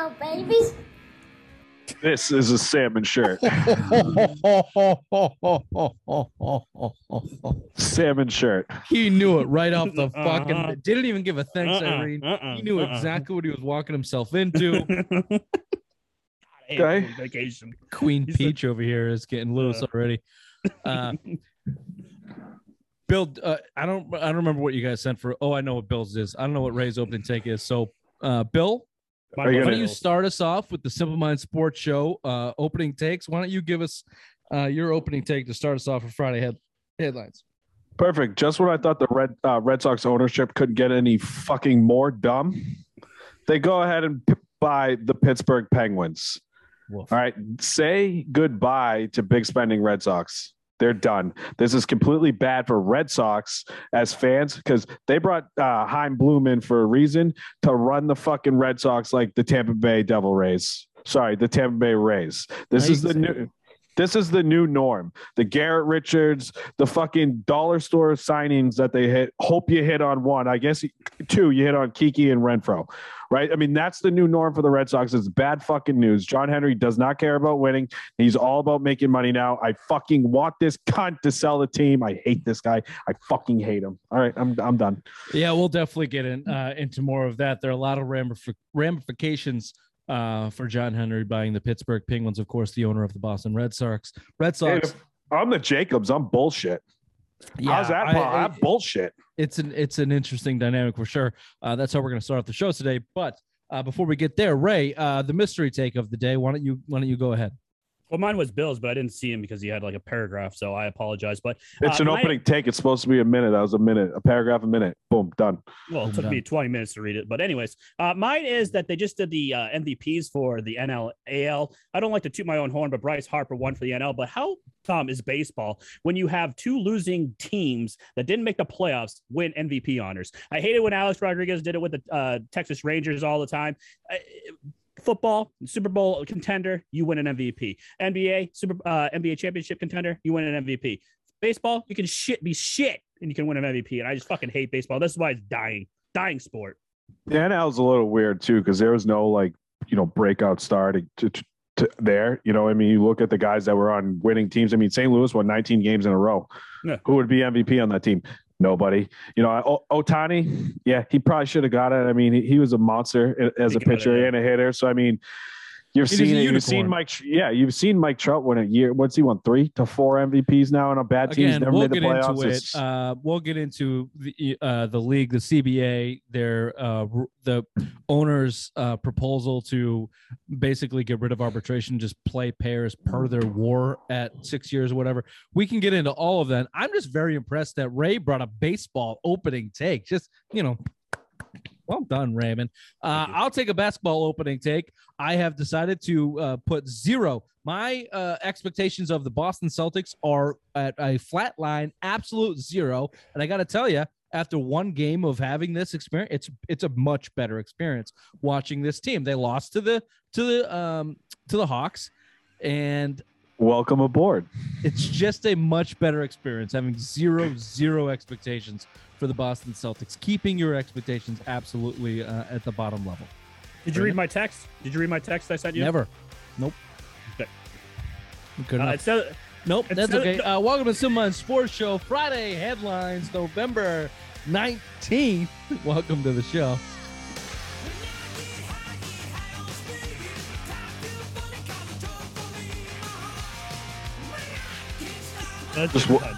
on, babies. This is a salmon shirt. salmon shirt. he knew it right off the fucking. Uh-huh. Didn't even give a thanks, Uh-uh, Irene. uh-uh, He knew uh-uh. exactly what he was walking himself into. Okay. Vacation. Queen He's the- Peach over here is getting loose Uh. already. Uh, Bill, uh, I don't, I don't remember what you guys sent for. Oh, I know what Bill's is. I don't know what Ray's opening take is. So, uh, Bill, My why don't you start us off with the Simple Mind Sports Show uh, opening takes? Why don't you give us uh, your opening take to start us off for Friday head headlines? Perfect. Just when I thought the Red uh, Red Sox ownership couldn't get any fucking more dumb, they go ahead and p- buy the Pittsburgh Penguins. Woof. All right, say goodbye to big spending Red Sox. They're done. This is completely bad for Red Sox as fans because they brought uh, Chaim Bloom in for a reason to run the fucking Red Sox like the Tampa Bay Devil Rays. Sorry, the Tampa Bay Rays. This is the new. This is the new norm. The Garrett Richards, the fucking dollar store signings that they hit. Hope you hit on one. I guess two. You hit on Kiki and Renfroe, right? I mean, that's the new norm for the Red Sox. It's bad fucking news. John Henry does not care about winning. He's all about making money now. I fucking want this cunt to sell the team. I hate this guy. I fucking hate him. All right, I'm I'm done. Yeah, we'll definitely get in, uh, into more of that. There are a lot of ramif- ramifications uh, for John Henry buying the Pittsburgh Penguins, of course, the owner of the Boston Red Sox. Red Sox. if I'm the Jacobs. I'm bullshit. How's that? I- I- bullshit. it's an it's an interesting dynamic for sure. Uh, that's how we're going to start off the show today. But uh, before we get there, Ray, uh, the mystery take of the day. Why don't you why don't you go ahead? Well, mine was Bills, but I didn't see him because he had like a paragraph, so I apologize. But It's uh, an my- opening take. It's supposed to be a minute. That was a minute. A paragraph a minute. Boom, done. Well, it took done. me 20 minutes to read it. But, anyways, uh, mine is that they just did the uh, MVPs for the NL AL. I don't like to toot my own horn, but Bryce Harper won for the NL. But how dumb is baseball when you have two losing teams that didn't make the playoffs win MVP honors? I hated when Alex Rodriguez did it with the uh, Texas Rangers all the time. I, Football, Super Bowl contender, you win an MVP. NBA, Super uh, NBA championship contender, you win an MVP. Baseball, you can shit be shit and you can win an MVP. And I just fucking hate baseball. This is why it's dying, dying sport. The NL's a little weird too because there was no like you know breakout star to, to, to, to there. You know, I mean, you look at the guys that were on winning teams. I mean, St. Louis won 19 games in a row. Yeah. Who would be MVP on that team? Nobody. You know, o- Ohtani, yeah, he probably should have got it. I mean, he, he was a monster as a pitcher it, yeah. and a hitter. So I mean. You've He's seen it. You've seen. Mike. Tr- Yeah, you've seen Mike Trout win a year. What's he won? Three to four MVPs now in a bad team. He's Again, never we'll get into it. Uh, we'll get into the uh, the league, the CBA, their uh, the owners' uh, proposal to basically get rid of arbitration, just play pairs per their war at six years or whatever. We can get into all of that. I'm just very impressed that Ray brought a baseball opening take. Just you know. Well done, Raymond. Uh, I'll take a basketball opening take. I have decided to uh, put zero. My uh, expectations of the Boston Celtics are at a flat line, absolute zero. And I got to tell you, after one game of having this experience, it's it's a much better experience watching this team. They lost to the to the um to the Hawks, and welcome aboard. it's just a much better experience having zero zero expectations for the Boston Celtics, keeping your expectations absolutely uh, at the bottom level. Did you read my text? Did you read my text I sent you? Never. Nope. Okay. Good Uh, enough. it said, Nope, that's so- okay. Uh, welcome to Simon Sports Show Friday headlines, November nineteenth. Welcome to the show. That's Just good. wa-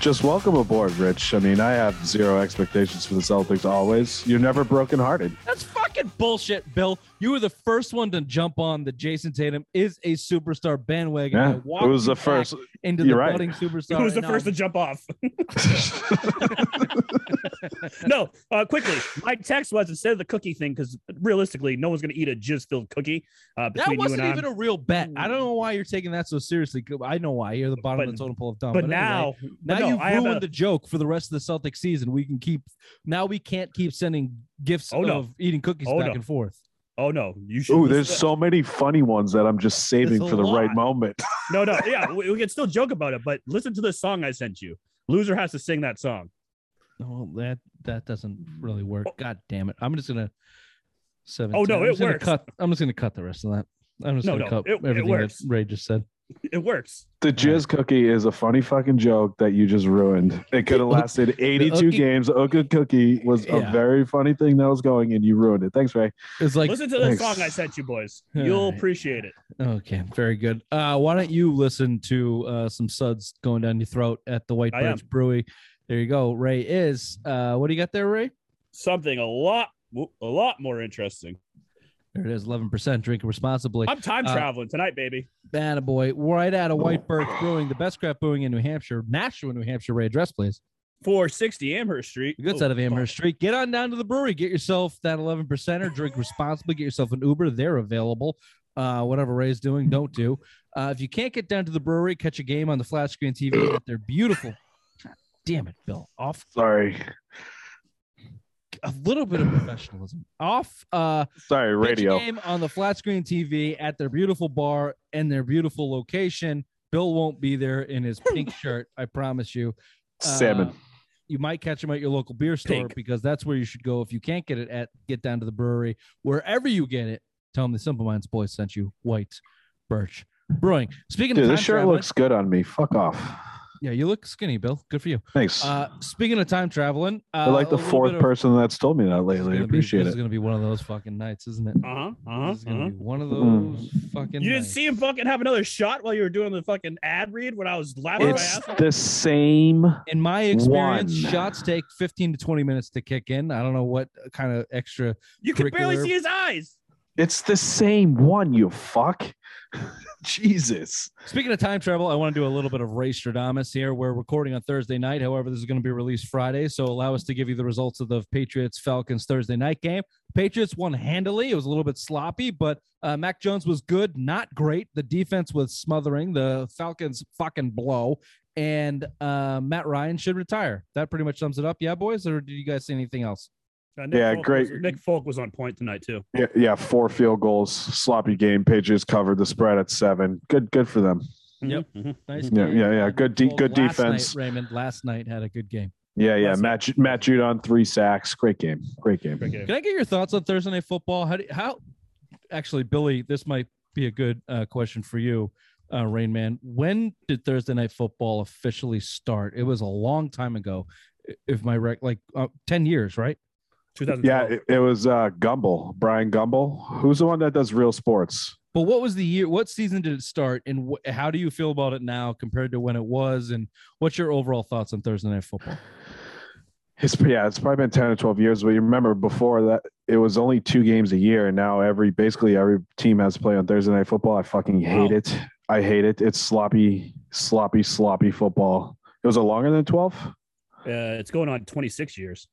Just welcome aboard, Rich. I mean, I have zero expectations for the Celtics always. You're never brokenhearted. That's fucking bullshit, Bill. You were the first one to jump on the Jayson Tatum is a superstar bandwagon. Yeah, walked it was the back first. Into the you're right. budding superstar. Who was the and first to jump off? no, uh, quickly. My text was instead of the cookie thing, because realistically, no one's going to eat a jizz filled cookie uh, That between you wasn't and even I. a real bet. I don't know why you're taking that so seriously. I know why. You're the bottom of the totem pole of dumb. But anyway, now, Now but no, you've I have ruined a- the joke for the rest of the Celtic season. We can keep now. We can't keep sending gifts Oh, no. of eating cookies Oh, back no. and forth. Oh no, you should. Ooh, there's so many funny ones that I'm just saving for the right moment. No, no, yeah, we, we can still joke about it, but listen to the song I sent you. Loser has to sing that song. No, that that doesn't really work. Oh. God damn it! I'm just gonna. Seven. Oh, no, I'm it just gonna works. Cut, I'm just going to cut the rest of that. I'm just No, going to no, cut it- it everything works. that Ray just said. It works. The jizz cookie is a funny fucking joke that you just ruined. It could have lasted 82 ookie- games. Ooka cookie was Yeah. a very funny thing that was going, and you ruined it. Thanks, Ray. It's like Listen to the thanks. song I sent you, boys. All You'll right. appreciate it. Okay, very good. Uh, why don't you listen to uh, some suds going down your throat at the White I am. Birch Brewery? There you go. Ray is. Uh, what do you got there, Ray? Something a lot, a lot more interesting. There it is, eleven percent. Drinking responsibly. I'm time Uh, traveling tonight, baby. Bad boy. Right out of White Birch Brewing, the best craft brewing in New Hampshire, Nashua, New Hampshire. Ray, address please. 460 Amherst Street. The good Oh, side of fuck. Amherst Street. Get on down to the brewery. Get yourself that eleven percenter. Drink responsibly. Get yourself an Uber. They're available. Uh, whatever Ray's doing, don't do. Uh, if you can't get down to the brewery, catch a game on the flat screen TV They're beautiful. God damn it, Bill. Off Sorry. A little bit of professionalism. Off uh Sorry, radio. game on the flat screen TV at their beautiful bar and their beautiful location. Bill won't be there in his pink shirt, I promise you. Uh, Salmon. You might catch him at your local beer store Pink. because that's where you should go if you can't get it at get down to the brewery. Wherever you get it, tell them the Simple Minds boys sent you white birch brewing. Speaking Dude, of this shirt traveling- looks good on me. Fuck off. Yeah, you look skinny, Bill. Good for you. Thanks. Uh, speaking of time traveling, uh, You're like the fourth bit of- person that's told me that lately. I gonna be- appreciate This it. is gonna be one of those fucking nights, isn't it? Uh-huh. Uh-huh. This gonna uh-huh. be one of Mm. those fucking. You didn't nights. see him fucking have another shot while you were doing the fucking ad read when I was laughing my It's ass the same. In my experience, One. shots take 15 to 20 minutes to kick in. I don't know what kind of extra. You can barely see his eyes. It's the same one, you fuck. Jesus. Speaking of time travel, I want to do a little bit of Raystradamus here. We're recording on Thursday night. However, this is going to be released Friday. So allow us to give you the results of the Patriots Falcons Thursday night game. Patriots won handily. It was a little bit sloppy, but uh, Mac Jones was good, not great. The defense was smothering. The Falcons fucking blow. And uh, Matt Ryan should retire. That pretty much sums it up. Yeah, boys? Or did you guys see anything else? Uh, Nick Yeah, Folk great. Was, Nick Folk was on point tonight too. Yeah, yeah, four field goals, sloppy game. Patriots covered the spread at seven. Good, good for them. Yep. Mhm. Nice. Yeah, game. yeah, yeah. Good de- good last defense. Night, Raymond, last night had a good game. Yeah, yeah. Listen. Matt Ju- Matt Judon three sacks. Great game. Great game. Great game. Can I get your thoughts on Thursday night football? How do how actually, Billy, this might be a good uh, question for you, uh, Rain Man. When did Thursday night football officially start? It was a long time ago, if my rec like uh, ten years, right? 2012. Yeah, it, it was uh Gumbel, Bryant Gumbel. Who's the one that does real sports? But what was the year? What season did it start? And wh- how do you feel about it now compared to when it was? And what's your overall thoughts on Thursday night football? It's yeah, it's probably been ten or twelve years. But you remember before that, it was only two games a year, and now every basically every team has to play on Thursday night football. I fucking hate Wow. it. I hate it. It's sloppy, sloppy, sloppy football. It was a longer than twelve. Uh, it's going on 26 years.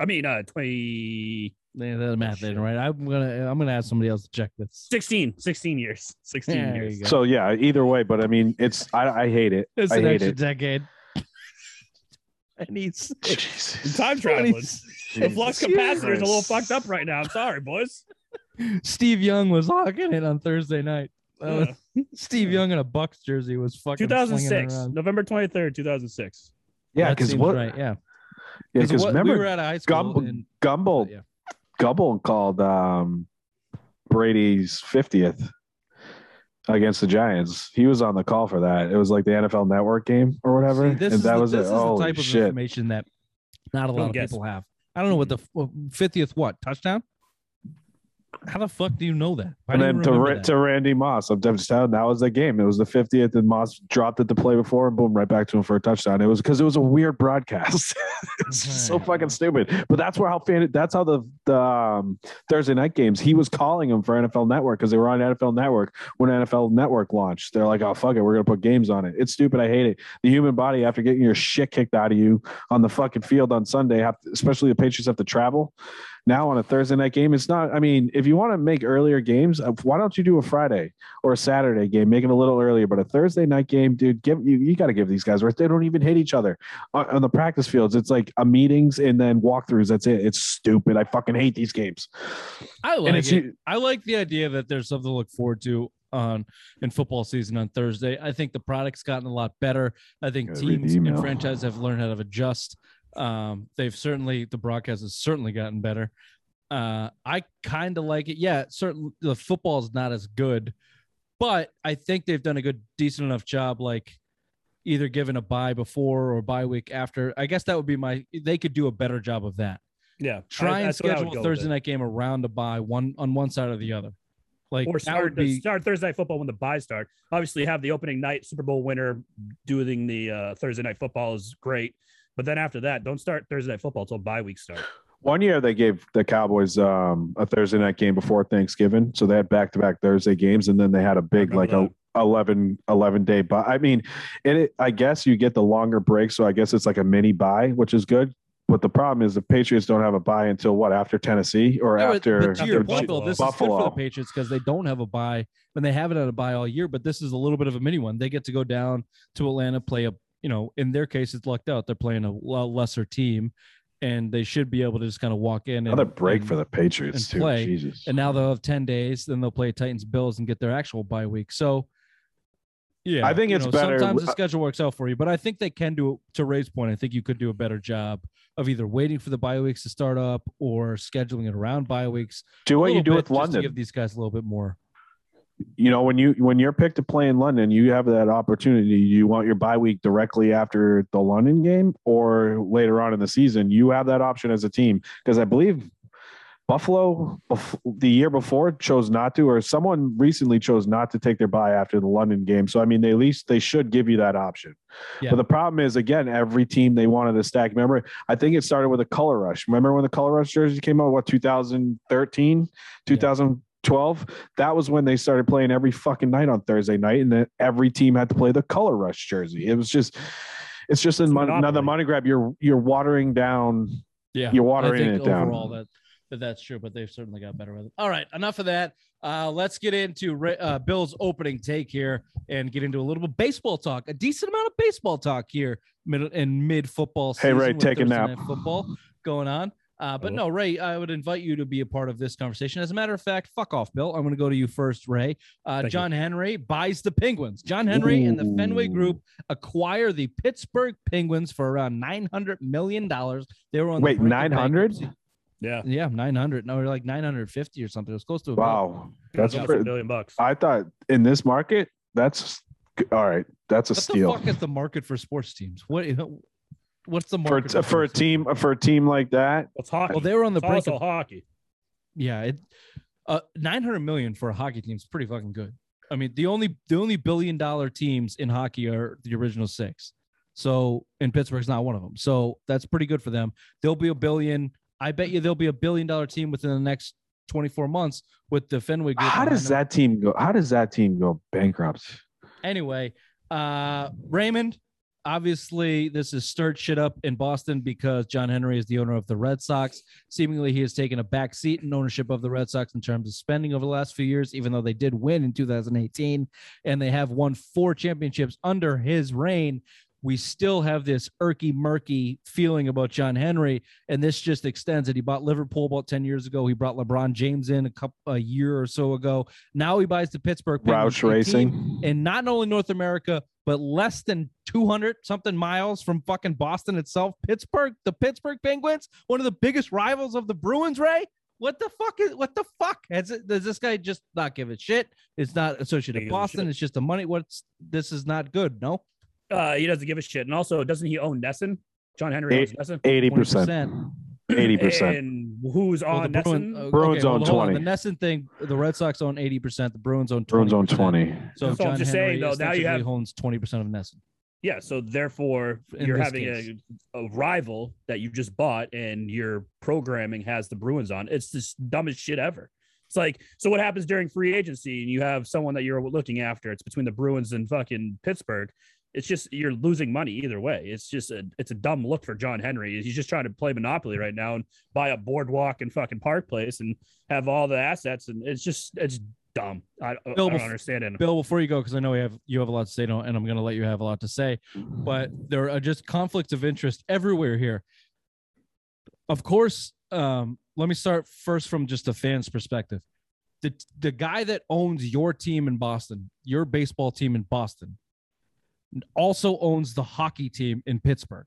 I mean, uh, 20, Yeah, the math ain't right. I'm gonna I'm gonna ask somebody else to check this. 16, 16 years. 16 There years. you go. So yeah, either way, but I mean, it's I, I hate it. It's I an hate extra it. decade. I need In Jesus. time traveling. The Jesus flux capacitor is a little Christ. fucked up right now. I'm sorry, boys. Steve Young was hawking it on Thursday night. That was- Yeah. Steve Young in a Bucks jersey was fucking slinging it 2006. November 23rd, 2006. Yeah, because seems what? right, yeah. Yeah, because what- remember we were at a high school. Gumbel, and- Gumbel, yeah. Gumbel called um, Brady's fiftieth against the Giants. He was on the call for that. It was like the NFL Network game or whatever, See, this and is that the, was this it. is the Holy type of shit! information that not a lot of guess. people have. I don't know what the fiftieth what touchdown. How the fuck do you know that? Why And then to, Ra- that? to Randy Moss, I'm just telling that was the game. It was the 50th, and Moss dropped it to play before, and boom, right back to him for a touchdown. It was because it was a weird broadcast. it's so fucking stupid. But that's where how fan. That's how the the um, Thursday night games. He was calling them for NFL Network because they were on NFL Network when NFL Network launched. They're like, oh fuck it, we're gonna put games on it. It's stupid. I hate it. The human body after getting your shit kicked out of you on the fucking field on Sunday, have to, especially the Patriots have to travel now on a Thursday night game. It's not. I mean, if you want to make earlier games, uh, why don't you do a Friday or a Saturday game? Make it a little earlier, but a Thursday night game, dude. Give you you got to give these guys rest. They don't even hit each other on, on the practice fields. It's like a meetings and then walkthroughs. That's it. It's stupid. I fucking hate these games. I like it. I like the idea that there's something to look forward to on in football season on Thursday. I think the product's gotten a lot better. I think Gotta read the teams and franchises have learned how to adjust. Um, they've certainly the broadcast has certainly gotten better. Uh, I kind of like it. Yeah, certainly the football is not as good, but I think they've done a good, decent enough job. Like either giving a bye before or bye week after. I guess that would be my. They could do a better job of that. Yeah, Try I- and that's what I would schedule a Thursday night game around a bye, one on one side or the other. Like or start, be start Thursday night football when the byes start. Obviously, have the opening night Super Bowl winner doing the uh, Thursday night football is great, but then after that, don't start Thursday night football until bye week start. One year they gave the Cowboys um, a Thursday night game before Thanksgiving, so they had back to back Thursday games, and then they had a big like remember a 11, 11 day bye. I mean, it, it. I guess you get the longer break, so I guess it's like a mini bye, which is good. But the problem is the Patriots don't have a bye until what after Tennessee or Yeah, after, but to your after point, Buffalo. this is good for the Patriots because they don't have a bye and they haven't had a bye all year. But this is a little bit of a mini one. They get to go down to Atlanta, play a you know, in their case, it's lucked out. They're playing a lesser team, and they should be able to just kind of walk in. And, another break and- for the Patriots and too. play, Jesus. And now they'll have ten days. Then they'll play Titans, Bills, and get their actual bye week. So. Yeah, I think it's know, better- Sometimes the uh, schedule works out for you, but I think they can do it. to Ray's point. I think you could do a better job of either waiting for the bye weeks to start up or scheduling it around bye weeks do what you do with London. give these guys a little bit more. You know when you when you're picked to play in London, you have that opportunity. You want your bye week directly after the London game, or later on in the season. You have that option as a team because I believe Buffalo the year before chose not to, or someone recently chose not to take their bye after the London game. So I mean, they at least they should give you that option. Yeah. But the problem is, again, every team they wanted to stack. Remember, I think it started with a color rush. Remember when the color rush jersey came out? What 2013, 2012? That was when they started playing every fucking night on Thursday night, and then every team had to play the color rush jersey. It was just, it's just It's an, another money grab. You're you're watering down. Yeah, You're watering I think it down. overall that, that that's true, but they've certainly got better with it. All right, enough of that. Uh, let's get into uh, Bill's opening take here and get into a little bit of baseball talk. A decent amount of baseball talk here mid in mid football. Hey, with take a nap. Football going on. Uh, but Oh. no, Ray, I would invite you to be a part of this conversation. As a matter of fact, fuck off, Bill. I'm going to go to you first, Ray. Uh, Thank you. John Henry buys the Penguins. John Henry and the Fenway Group acquire the Pittsburgh Penguins for around nine hundred million dollars. They were on Wait, 900? Yeah, Yeah, nine hundred. No, like nine hundred fifty or something. It was close to a bill. Wow, that's that's almost pretty, a billion bucks. I thought in this market, that's all right. That's a What steal the fuck is the market for sports teams? What? What's the for market for a team for a team like that. It's hockey. Well, they were on the it's brink also of hockey. yeah. It uh, nine hundred million for a hockey team is pretty fucking good. I mean, the only the only billion dollar teams in hockey are the original six. So, and Pittsburgh's not one of them. So that's pretty good for them. There'll be a billion. I bet you there'll be a billion dollar team within the next 24 months with the Fenway Group. How does that team go? How does that team go bankrupt? Anyway, uh, Raymond, obviously this has stirred shit up in Boston because John Henry is the owner of the Red Sox. Seemingly, he has taken a back seat in ownership of the Red Sox in terms of spending over the last few years, even though they did win in 2018 and they have won four championships under his reign. We still have this irky murky feeling about John Henry, and this just extends it. He bought Liverpool about 10 years ago. He brought LeBron James in a couple a year or so ago. Now he buys the Pittsburgh Penguins, Roush Racing. in not only North America, but less than 200 something miles from fucking Boston itself. Pittsburgh, the Pittsburgh Penguins, one of the biggest rivals of the Bruins, Ray. What the fuck is what the fuck? Has it, does this guy just not give a shit? It's not associated with Boston. It's just the money. What's this is not good. No, Uh, he doesn't give a shit. And also, doesn't he own NESN? John Henry owns NESN. Eighty 20%. percent. Eighty percent. And who's Well, on the NESN? Bruin- uh, Bruins well, own hold on. 20. The NESN thing, the Red Sox own 80%. The Bruins own 20%. Bruins on twenty. So So I'm John just Henry saying, though, now you have- owns 20% of NESN. Yeah, so therefore In you're having a, a rival that you just bought and your programming has the Bruins on. It's the dumbest shit ever. It's like, so what happens during free agency and you have someone that you're looking after? It's between the Bruins and fucking Pittsburgh. It's just you're losing money either way. It's just a it's a dumb look for John Henry. He's just trying to play Monopoly right now and buy a boardwalk and fucking Park Place and have all the assets and it's just it's dumb. I, I don't understand it. Bill, before you go, because I know we have you have a lot to say, and I'm going to let you have a lot to say, but there are just conflicts of interest everywhere here. Of course, um, let me start first from just a fan's perspective. The the guy that owns your team in Boston, your baseball team in Boston, also owns the hockey team in Pittsburgh.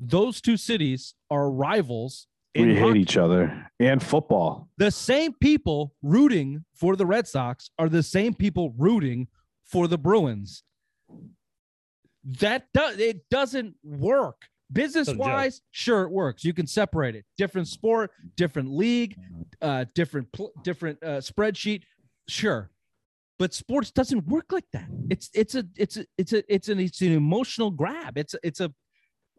Those two cities are rivals in we hate hockey. each other and football. the same people rooting for the Red Sox are the same people rooting for the Bruins. That does it doesn't work. Business wise, sure it works. You can separate it. Different sport, different league, uh, different pl- different uh, spreadsheet, sure. But sports doesn't work like that. It's it's a it's a it's a it's an it's an emotional grab. It's a, it's a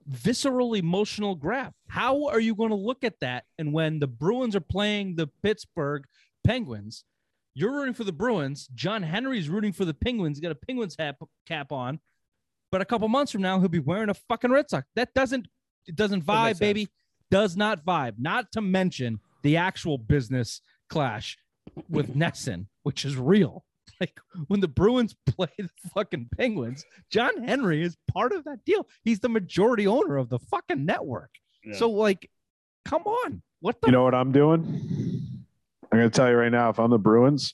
visceral emotional grab. How are you going to look at that? And when the Bruins are playing the Pittsburgh Penguins, you're rooting for the Bruins. John Henry's rooting for the Penguins. He's got a Penguins hat, cap on. But a couple months from now, he'll be wearing a fucking Red Sox. That doesn't it doesn't vibe, baby. Does not vibe. Not to mention the actual business clash with NESN, which is real. Like when the Bruins play the fucking Penguins, John Henry is part of that deal. He's the majority owner of the fucking network. Yeah. So like, come on. What the You know what I'm doing? I'm going to tell you right now. If I'm the Bruins,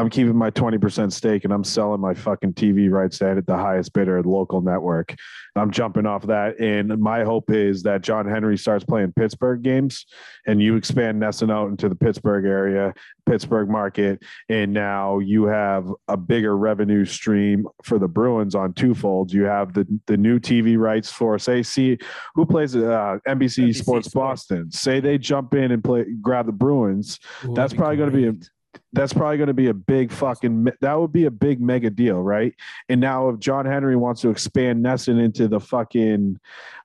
I'm keeping my 20% stake and I'm selling my fucking TV rights at the highest bidder at local network. I'm jumping off that. And my hope is that John Henry starts playing Pittsburgh games and you expand NESN out into the Pittsburgh area, Pittsburgh market. And now you have a bigger revenue stream for the Bruins on twofold. You have the, the new TV rights for, say, see who plays uh, NBC, NBC Sports, Sports. Boston. Say they jump in and play, grab the Bruins Ooh, That's probably gonna be a-. that's probably going to be a big fucking that would be a big mega deal right? And now if john henry wants to expand NESN into the fucking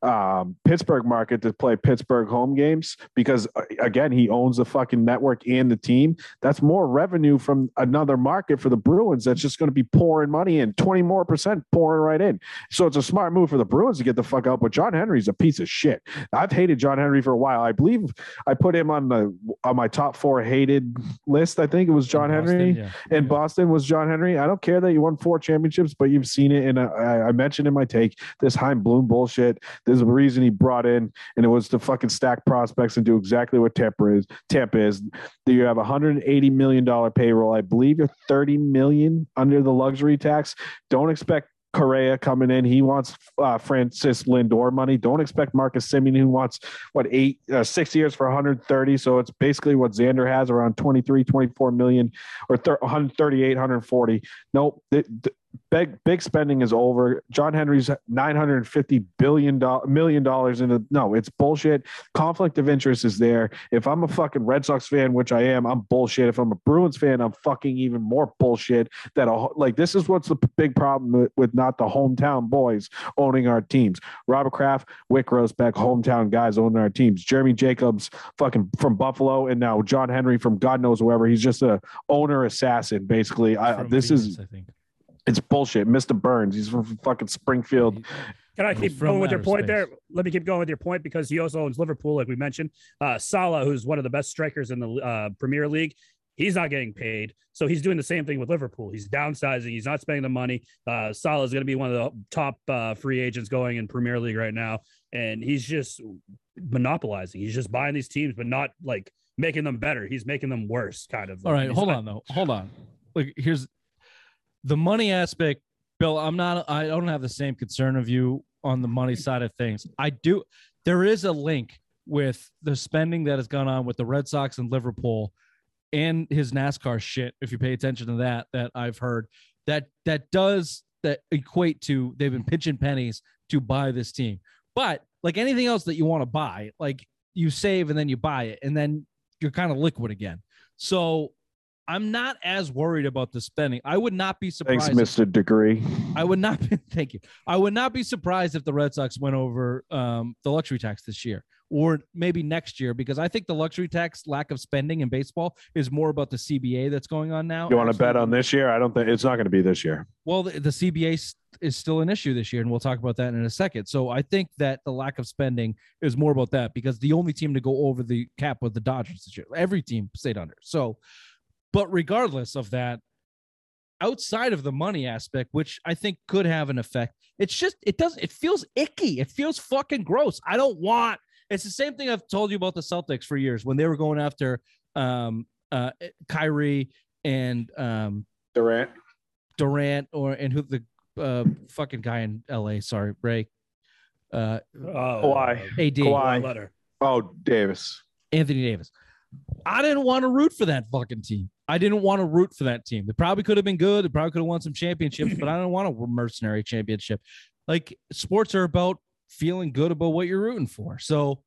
um, pittsburgh market to play pittsburgh home games because uh, again he owns the fucking network and the team that's more revenue from another market for the bruins that's just going to be pouring money in 20 more percent pouring right in. So it's a smart move for the bruins to get the fuck out but john henry's a piece of shit. I've hated john henry for a while. I believe i put him on the on my top four hated list i think was john Boston, henry yeah. in Boston was John Henry. I don't care that you won four championships, but you've seen it. And I, I mentioned in my take this Chaim Bloom bullshit. There's a reason he brought in, and it was to fucking stack prospects and do exactly what Tampa is. Tampa is. That you have a 180 million dollar payroll. I believe you're 30 million under the luxury tax. Don't expect. Correa coming in. He wants uh, Francis Lindor money. Don't expect Marcus Semien, who wants what eight, uh, six years for 130. So it's basically what Xander has around 23, 24 million or thir- 138, 140. Nope. The, the big big spending is over. John Henry's 950 billion million dollars in the no, it's bullshit. Conflict of interest is there. If I'm a fucking Red Sox fan, which I am, I'm bullshit. If I'm a Bruins fan, I'm fucking even more bullshit. That a, like this is what's the big problem with, with not the hometown boys owning our teams. Robert Kraft, Wyc Grousbeck, hometown guys owning our teams. Jeremy Jacobs, fucking from Buffalo, and now John Henry from God knows wherever. He's just a owner assassin, basically. I, this Venus, is I think. It's bullshit. Mr. Burns, he's from fucking Springfield. Can I keep from going with your point space. there? Let me keep going with your point because he also owns Liverpool, like we mentioned. Uh, Salah, who's one of the best strikers in the uh, Premier League, he's not getting paid. So he's doing the same thing with Liverpool. He's downsizing. He's not spending the money. Uh, Salah is going to be one of the top uh, free agents going in Premier League right now, and he's just monopolizing. He's just buying these teams, but not like making them better. He's making them worse, kind of. All right, He's hold not- on though. Hold on. Like here's the money aspect. Bill, I'm not. I don't have the same concern of you on the money side of things. I do. There is a link with the spending that has gone on with the Red Sox and Liverpool, and his NASCAR shit. If you pay attention to that, that I've heard that that does that equate to they've been pitching pennies to buy this team. But like anything else that you want to buy, like you save and then you buy it, and then you're kind of liquid again. So I'm not as worried about the spending. I would not be Thanks, surprised. Mr. Degree. I would not be. Thank you. I would not be surprised if the Red Sox went over um, the luxury tax this year, or maybe next year, because I think the luxury tax lack of spending in baseball is more about the CBA that's going on now. You want to bet on this year? I don't think it's not going to be this year. Well, the, the CBA is still an issue this year, and we'll talk about that in a second. So I think that the lack of spending is more about that because the only team to go over the cap was the Dodgers this year. Every team stayed under. So, but regardless of that, outside of the money aspect, which I think could have an effect, it's just it does it feels icky. It feels fucking gross. I don't want. It's the same thing I've told you about the Celtics for years when they were going after um uh Kyrie and um Durant. Durant or and who the uh, fucking guy in LA. Sorry, Ray. Uh, Oh, Kawhi. AD. Kawhi. letter. Oh, Davis. Anthony Davis. I didn't want to root for that fucking team. I didn't want to root for that team. They probably could have been good. They probably could have won some championships, but I don't want a mercenary championship. Like sports are about feeling good about what you're rooting for. So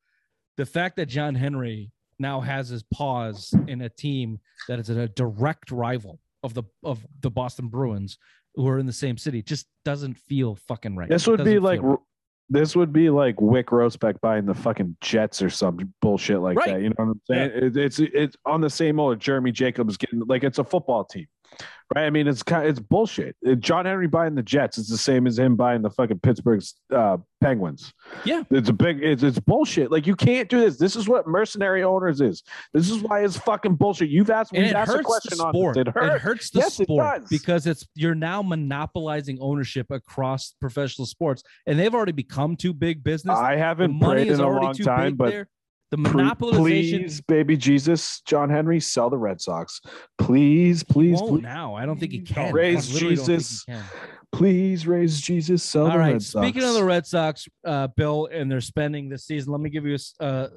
the fact that John Henry now has his paws in a team that is a direct rival of the of the Boston Bruins, who are in the same city, just doesn't feel fucking right. This would be like right. This would be like Wyc Grousbeck buying the fucking Jets or some bullshit like Right. that. You know what I'm saying? It, it's it's on the same old Jeremy Jacobs getting like it's a football team, right? I mean, it's kind it's bullshit. Uh, John Henry buying the Jets is the same as him buying the fucking Pittsburgh uh, Penguins. Yeah. it's a big it's it's bullshit. Like you can't do this. This is what mercenary owners is. This is why it's fucking bullshit. You've asked it asked a question on sport. this. It hurts. hurts the Yes, it sport does. because it's you're now monopolizing ownership across professional sports, and they've already become too big business. I haven't money prayed in a already long too time, big but there. The monopolization Please, baby Jesus, John Henry, sell the Red Sox. Please, please, won't please, now. I don't think he can. Don't think he Jesus. can. please raise Jesus. Sell All the right. Red Sox. Speaking of the Red Sox, uh, Bill, and their spending this season, let me give you uh,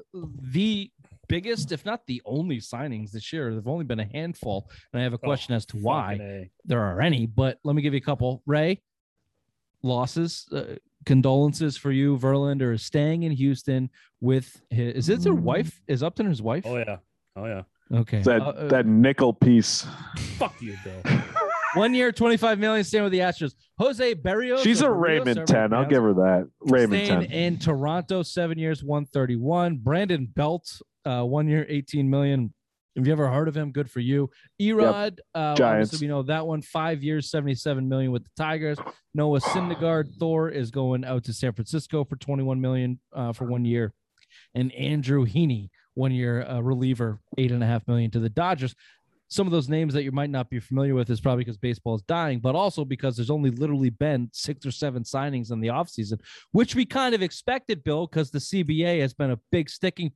the biggest, if not the only signings this year. There've only been a handful, and I have a Oh, question as to why there are any. But let me give you a couple. Ray, losses, uh, condolences for you. Verlander is staying in Houston with his. Is it their wife? Is Upton his wife? Oh yeah. Oh yeah. Okay. that Uh, uh, that nickel piece. Fuck you, Bill. one year, twenty-five million, staying with the Astros. Jose Berrios. She's a Raymond however ten. I'll pronounce give her that. Raymond Staying ten. in Toronto, seven years, 131. Brandon Belt, uh, one year, 18 million. Have you ever heard of him? Good for you. E-Rod, uh, Giants. we know that one. Five years, 77 million with the Tigers. Noah Syndergaard, Thor is going out to San Francisco for 21 million uh, for one year. And Andrew Heaney, one year uh, reliever, eight and a half million to the Dodgers. Some of those names that you might not be familiar with is probably because baseball is dying, but also because there's only literally been six or seven signings in the offseason, which we kind of expected, Bill, because the CBA has been a big sticking.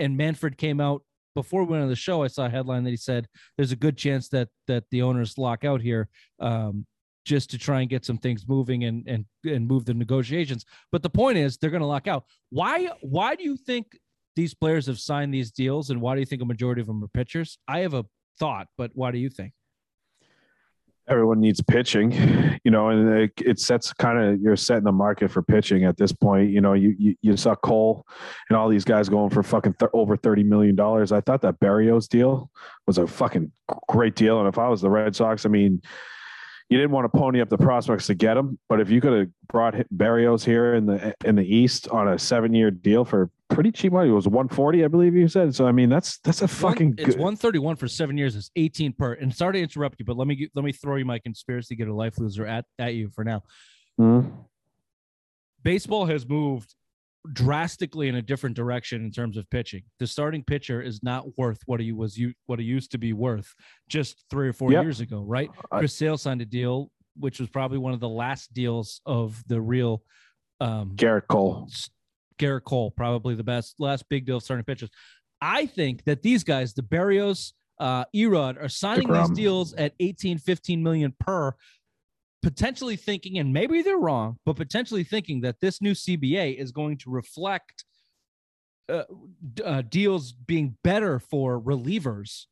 And Manfred came out before we went on the show. I saw a headline that he said there's a good chance that that the owners lock out here. Um, just to try and get some things moving and and and move the negotiations. But the point is they're going to lock out. Why why do you think these players have signed these deals and why do you think a majority of them are pitchers? I have a thought, but why do you think? Everyone needs pitching, you know, and it, it sets kind of you're setting the market for pitching at this point. You know, you you, you saw Cole and all these guys going for fucking th- over thirty million dollars. I thought that Berrios deal was a fucking great deal, and if I was the Red Sox, I mean, you didn't want to pony up the prospects to get him, but if you could have brought Berrios here in the in the East on a seven year deal for pretty cheap money, it was one forty, I believe you said. So I mean, that's that's a fucking One- it's good. 131 for seven years. It's 18 per. And sorry to interrupt you, but let me let me throw you my conspiracy get a life loser at at you for now. Mhm. baseball has moved drastically in a different direction in terms of pitching. The starting pitcher is not worth what he was you what he used to be worth just three or four Yep. years ago, right? I- Chris Sale signed a deal, which was probably one of the last deals of the real um, Gerrit Cole. Gerrit Cole, probably the best last big deal of starting pitchers. I think that these guys, the Berrios, uh, E-Rod, are signing DeGrom. these deals at 18, 15 million per, potentially thinking, and maybe they're wrong, but potentially thinking that this new CBA is going to reflect uh, uh, deals being better for relievers,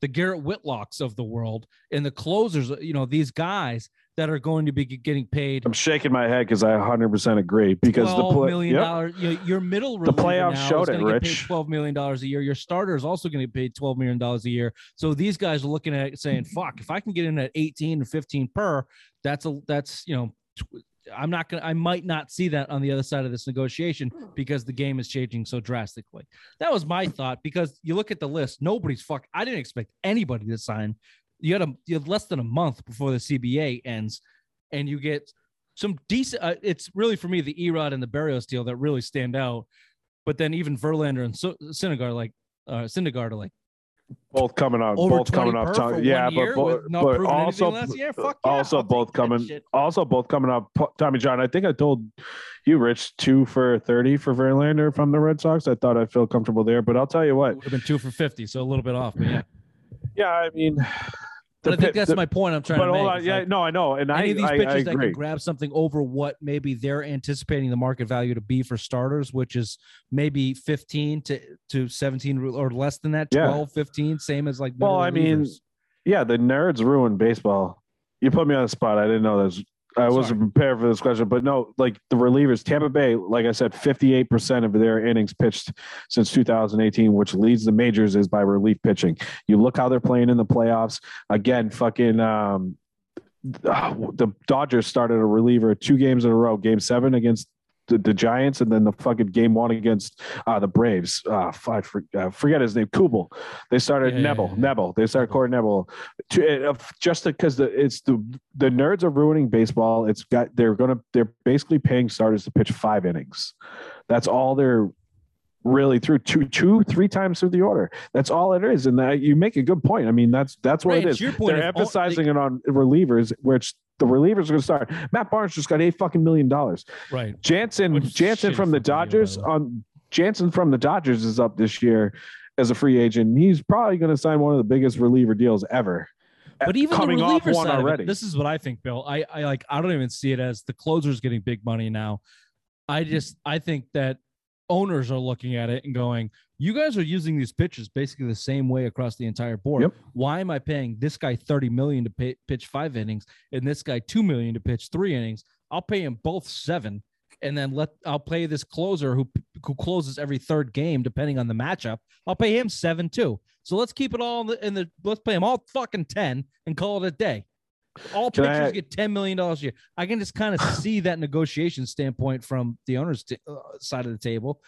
the Garrett Whitlocks of the world, and the closers. You know, these guys that are going to be getting paid I'm shaking my head because I 100% agree because the twelve play, million Yep. dollars. Your, your middle The reliever playoffs showed is it, gonna get paid Rich. Twelve million dollars a year. Your starter is also going to get paid twelve million dollars a year. So these guys are looking at it saying, "Fuck, if I can get in at eighteen or fifteen per, that's a that's you know." Tw- I'm not gonna. I might not see that on the other side of this negotiation hmm. because the game is changing so drastically. That was my thought because you look at the list. Nobody's fuck. I didn't expect anybody to sign. You had a you had less than a month before the CBA ends, and you get some decent. Uh, it's really for me the E-Rod and the Berrios deal that really stand out. But then even Verlander and so- Syndergaard, like uh, Syndergaard, are like both coming up, both coming up. for yeah, but, but, not but also, last year. Fuck yeah, also both coming, also both coming up. Tommy John, I think I told you, Rich, two for thirty for Verlander from the Red Sox. I thought I'd feel comfortable there, but I'll tell you what. Would have been two for fifty, so a little bit off. But yeah, Yeah, I mean, But I think that's the- my point. I'm trying to make. on, yeah, like, no, I know, and I, any of these I, I pitchers that agree. can grab something over what maybe they're anticipating the market value to be for starters, which is maybe 15 to to 17 or less than that, Yeah. 12, 15, same as like. Well, I mean. Yeah, the nerds ruined baseball. You put me on the spot. I didn't know this. I wasn't prepared for this question, but no, like the relievers, Tampa Bay, like I said, 58% of their innings pitched since 2018, which leads the majors is by relief pitching. You look how they're playing in the playoffs. Again, fucking um, the Dodgers started a reliever two games in a row, game seven against the, the Giants, and then the fucking game one against uh, the Braves. Uh, I for, uh, forget his name, Kubel. They started Yeah, yeah, Knebel, yeah. Knebel. They started. Corey Knebel to, uh, just because the it's the the nerds are ruining baseball. It's got they're gonna they're basically paying starters to pitch five innings. That's all they're really through two two three times through the order. That's all it is, and that, you make a good point. I mean, that's that's what Right, it's is. your point. They're If all- emphasizing it on relievers, which the relievers are going to start. Matt Barnes just got eight fucking million dollars. right. Jansen Which Jansen from the fucking deal, Dodgers on Jansen from the Dodgers is up this year as a free agent. He's probably going to sign one of the biggest reliever deals ever. But uh, even coming the off one side of it, already. this is what I think, Bill. I, I like I don't even see it as the closers getting big money now. I just I think that owners are looking at it and going, you guys are using these pitches basically the same way across the entire board. Yep. Why am I paying this guy 30 million to pay, pitch five innings and this guy 2 million to pitch three innings? I'll pay him both seven and then let I'll pay this closer who who closes every third game depending on the matchup. I'll pay him 7 too. So let's keep it all in the, in the let's play them all fucking 10 and call it a day. All Can pitchers I- get $10 million a year. I can just kind of see that negotiation standpoint from the owner's t- uh, side of the table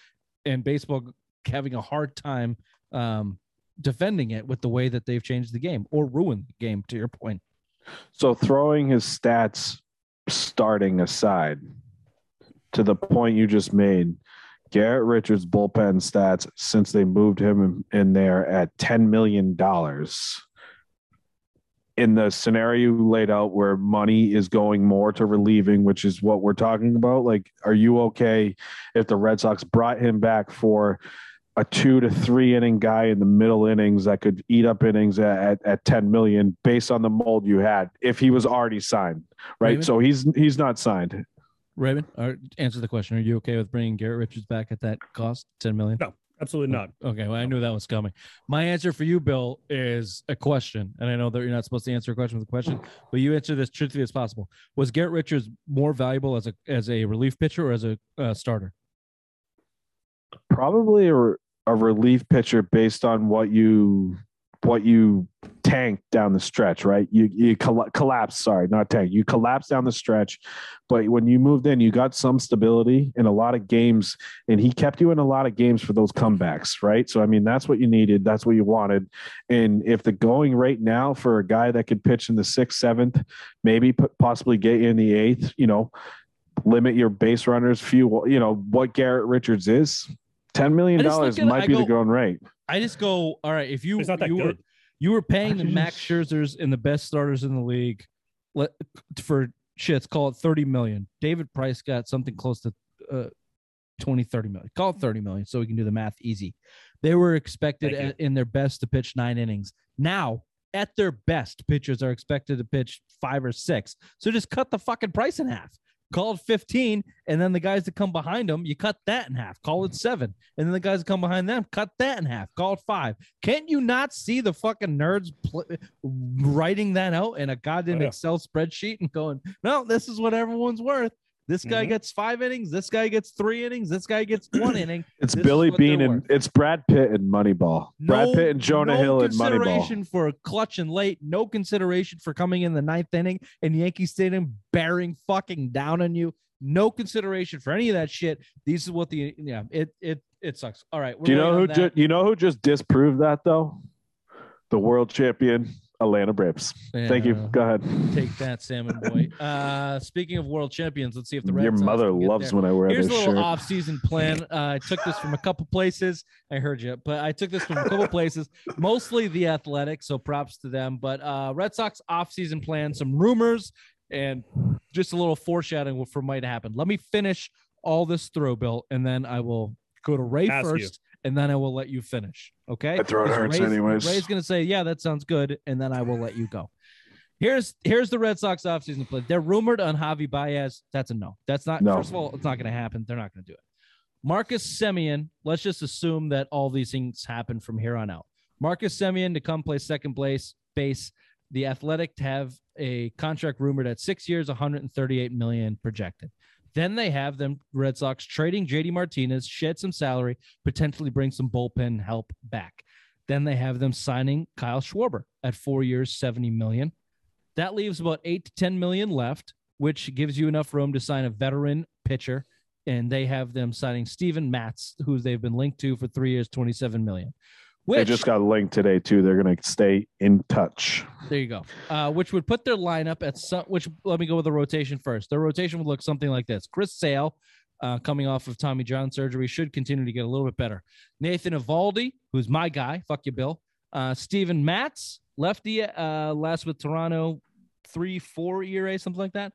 and baseball having a hard time um, defending it with the way that they've changed the game or ruined the game, to your point. So throwing his stats starting aside, to the point you just made, Garrett Richards' bullpen stats since they moved him in, in there at ten million dollars. In the scenario you laid out where money is going more to relieving, which is what we're talking about, like, are you okay if the Red Sox brought him back for a two to three inning guy in the middle innings that could eat up innings at, at, at 10 million based on the mold you had if he was already signed right Raymond? so he's he's not signed Raymond, or answer the question. Are you okay with bringing Garrett Richards back at that cost, 10 million? No, absolutely not. Okay, well, I knew that was coming. My answer for you, Bill, is a question, and I know that you're not supposed to answer a question with a question, but you answer this truthfully as possible. Was Garrett Richards more valuable as a as a relief pitcher or as a uh, starter? probably a, a relief pitcher based on what you what you tank down the stretch right? You you colla- collapse sorry not tank you collapse down the stretch but when you moved in you got some stability in a lot of games and he kept you in a lot of games for those comebacks right? So i mean that's what you needed. That's what you wanted. And if the going right now for a guy that could pitch in the sixth seventh maybe possibly get you in the eighth you know limit your base runners few you know what garrett richards is $10 million I just look at it, might I be the going rate I just go, all right, if you He's not that you were you were paying the Max just- Scherzers and the best starters in the league let for shits, call it 30 million. David Price got something close to uh 20, 30 million. Call it 30 million so we can do the math easy. They were expected at, in their best to pitch nine innings. Now, at their best, pitchers are expected to pitch five or six. So just cut the fucking price in half. Call it 15, and then the guys that come behind them, you cut that in half. Call it seven. And then the guys that come behind them, cut that in half. Call it five. Can't you not see the fucking nerds pl- writing that out in a goddamn Oh, yeah. Excel spreadsheet and going, no, this is what everyone's worth. This guy Mhm. gets five innings. This guy gets three innings. This guy gets one inning. It's This Billy Beane and it's Brad Pitt and Moneyball. Brad Pitt and Jonah no Hill and Moneyball. No consideration for clutch and late. No consideration for coming in the ninth inning in Yankee Stadium, bearing fucking down on you. No consideration for any of that shit. These is what the yeah. It it it sucks. All right. Do you know who ju- you know who just disproved that though? The world champion Atlanta Braves. Thank you. Go ahead. Take that, Salmon Boy. Uh, speaking of world champions, let's see if the Red Your Sox mother can get loves there. when I wear Here's a this little shirt. off-season plan. Uh, I took this from a couple places. I heard you, but I took this from a couple places, mostly the Athletic. So props to them. But uh, Red Sox off-season plan, some rumors, and just a little foreshadowing for might happen. Let me finish all this throw, Bill, and then I will go to Ray Ask you. And then I will let you finish. Okay? My throat Because hurts Ray's, anyways. Ray's gonna say, "Yeah, that sounds good," and then I will let you go. Here's here's the Red Sox offseason play. They're rumored on Javi Baez. That's a no. That's not. No. First of all, it's not going to happen. They're not going to do it. Marcus Semien, Let's just assume that all these things happen from here on out. Marcus Semien to come play second place base. The Athletic to have a contract rumored at six years, 138 million projected. Then they have them Red Sox trading JD Martinez, shed some salary, potentially bring some bullpen help back. Then they have them signing Kyle Schwarber at four years, 70 million. That leaves about eight to 10 million left, which gives you enough room to sign a veteran pitcher. And they have them signing Steven Matz, who they've been linked to for three years, 27 million. Which They just got linked today too. They're going to stay in touch. there you go. Uh, which would put their lineup at some. Which let me go with the rotation first. Their rotation would look something like this: Chris Sale, uh, coming off of Tommy John surgery, should continue to get a little bit better. Nathan Eovaldi, who's my guy, fuck you, Bill. Uh, Steven Matz, lefty, uh, last with Toronto, three four ERA, something like that.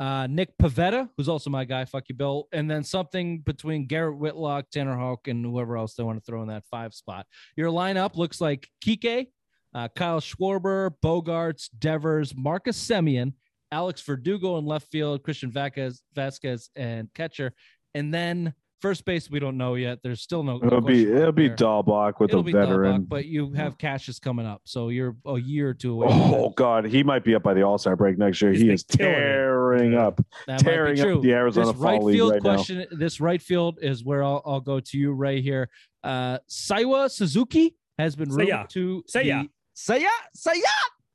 Uh, Nick Pivetta, who's also my guy, fuck you, Bill, and then something between Garrett Whitlock, Tanner Houck, and whoever else they want to throw in that five spot. Your lineup looks like Kike, uh, Kyle Schwarber, Bogaerts, Devers, Marcus Semien, Alex Verdugo in left field, Christian Vasquez, Vasquez and catcher, and then first base we don't know yet. There's still no. no It'll be it'll be there. Dalbec with It'll a be veteran. Dalbec, but you have Casas coming up, so you're a year or two away. Oh God, he might be up by the All Star break next year. He's he is killing it. tearing up, That tearing up the Arizona this right Fall League field right question. This right field is where I'll, I'll go to you right here. Uh, Seiya Suzuki has been rumored Seiya. to Seiya. the- Seiya Seiya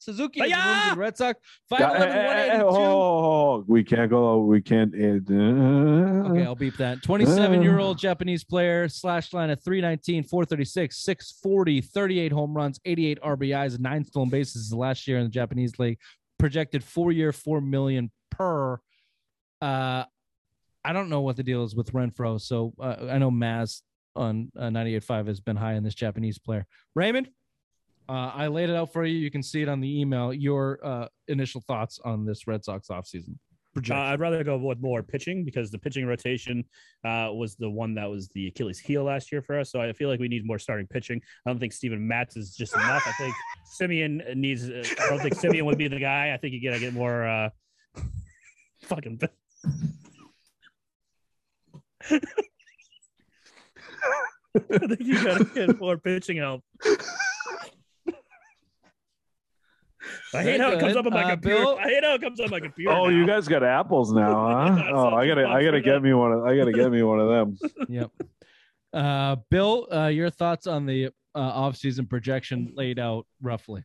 Suzuki has been rumored to Seiya! the Red Sox. now. 5'11", Eh, eh, eh, 182. oh, we can't go. We can't. uh, Okay, I'll beep that. 27 year old Japanese player, slash line at 319, 436, 640, 38 home runs, 88 RBIs, and nine stolen bases last year in the Japanese league. Projected four year, four million per. Uh, I don't know what the deal is with Renfroe. So uh, I know Maz on uh, 98.5 has been high on this Japanese player. Raymond, uh, I laid it out for you. You can see it on the email. Your uh, initial thoughts on this Red Sox offseason. Uh, I'd rather go with more pitching because the pitching rotation uh, was the one that was the Achilles heel last year for us. So I feel like we need more starting pitching. I don't think Steven Matz is just enough. I think Semien needs. Uh, I don't think Semien would be the guy. I think you gotta get more. Uh, fucking. I think you gotta get more pitching help. I hate how it comes up on my Uh, computer. Bill? I hate how it comes up on my computer. Oh, now. you guys got apples now, huh? Yeah, oh, I gotta, I gotta get me one. Of, I gotta get me one of them. yep. Uh, Bill, uh, your thoughts on the uh, offseason projection laid out roughly?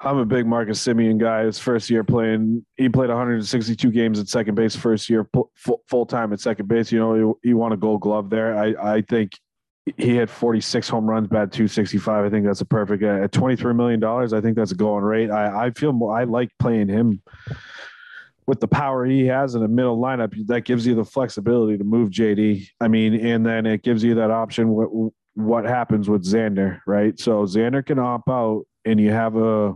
I'm a big Marcus Semien guy. His first year playing, he played 162 games at second base. First year full, full time at second base. You know, he, he won a Gold Glove there. I, I think he had 46 home runs, bat 265. I think that's a perfect at 23 million dollars. I think that's a going rate. I, I feel more. I like playing him with the power he has in the middle lineup. That gives you the flexibility to move JD. I mean, and then it gives you that option. What what happens with Xander, right? So Xander can opt out, and you have a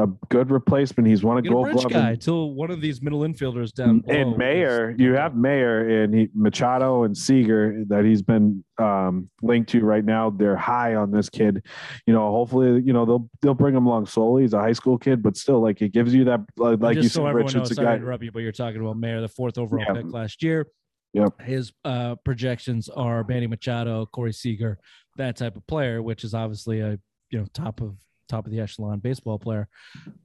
a good replacement. He's won a Get Gold Glove. guy and- till one of these middle infielders down. and Mayer, you have Mayer and he, Machado and Seager that he's been um, linked to right now. They're high on this kid. You know, hopefully, you know they'll they'll bring him along slowly. He's a high school kid, but still, like it gives you that, like, like you so said, Rich. knows, It's a guy. interrupt you, but you're talking about Mayer, the fourth overall Yeah. pick last year. Yep. His uh, projections are Manny Machado, Corey Seager, that type of player, which is obviously a you know top of top of the echelon baseball player.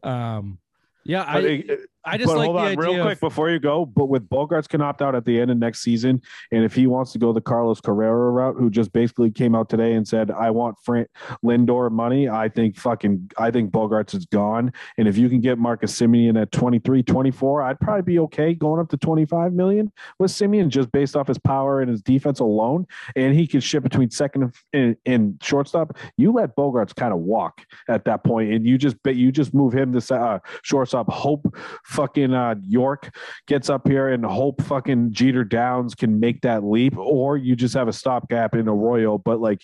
Um, yeah, I it- I just but like hold on, real quick of, before you go. But with Bogaerts can opt out at the end of next season, and if he wants to go the Carlos Correa route, who just basically came out today and said, "I want Frank Lindor money," I think fucking I think Bogaerts is gone. And if you can get Marcus Semien at 23, 24, I'd probably be okay going up to 25 million with Semien just based off his power and his defense alone. And he can ship between second and, and, and shortstop. You let Bogaerts kind of walk at that point, and you just bet you just move him to uh, shortstop. Hope fucking uh, Yorke gets up here and hope fucking Jeter Downs can make that leap, or you just have a stopgap in Arroyo. But like,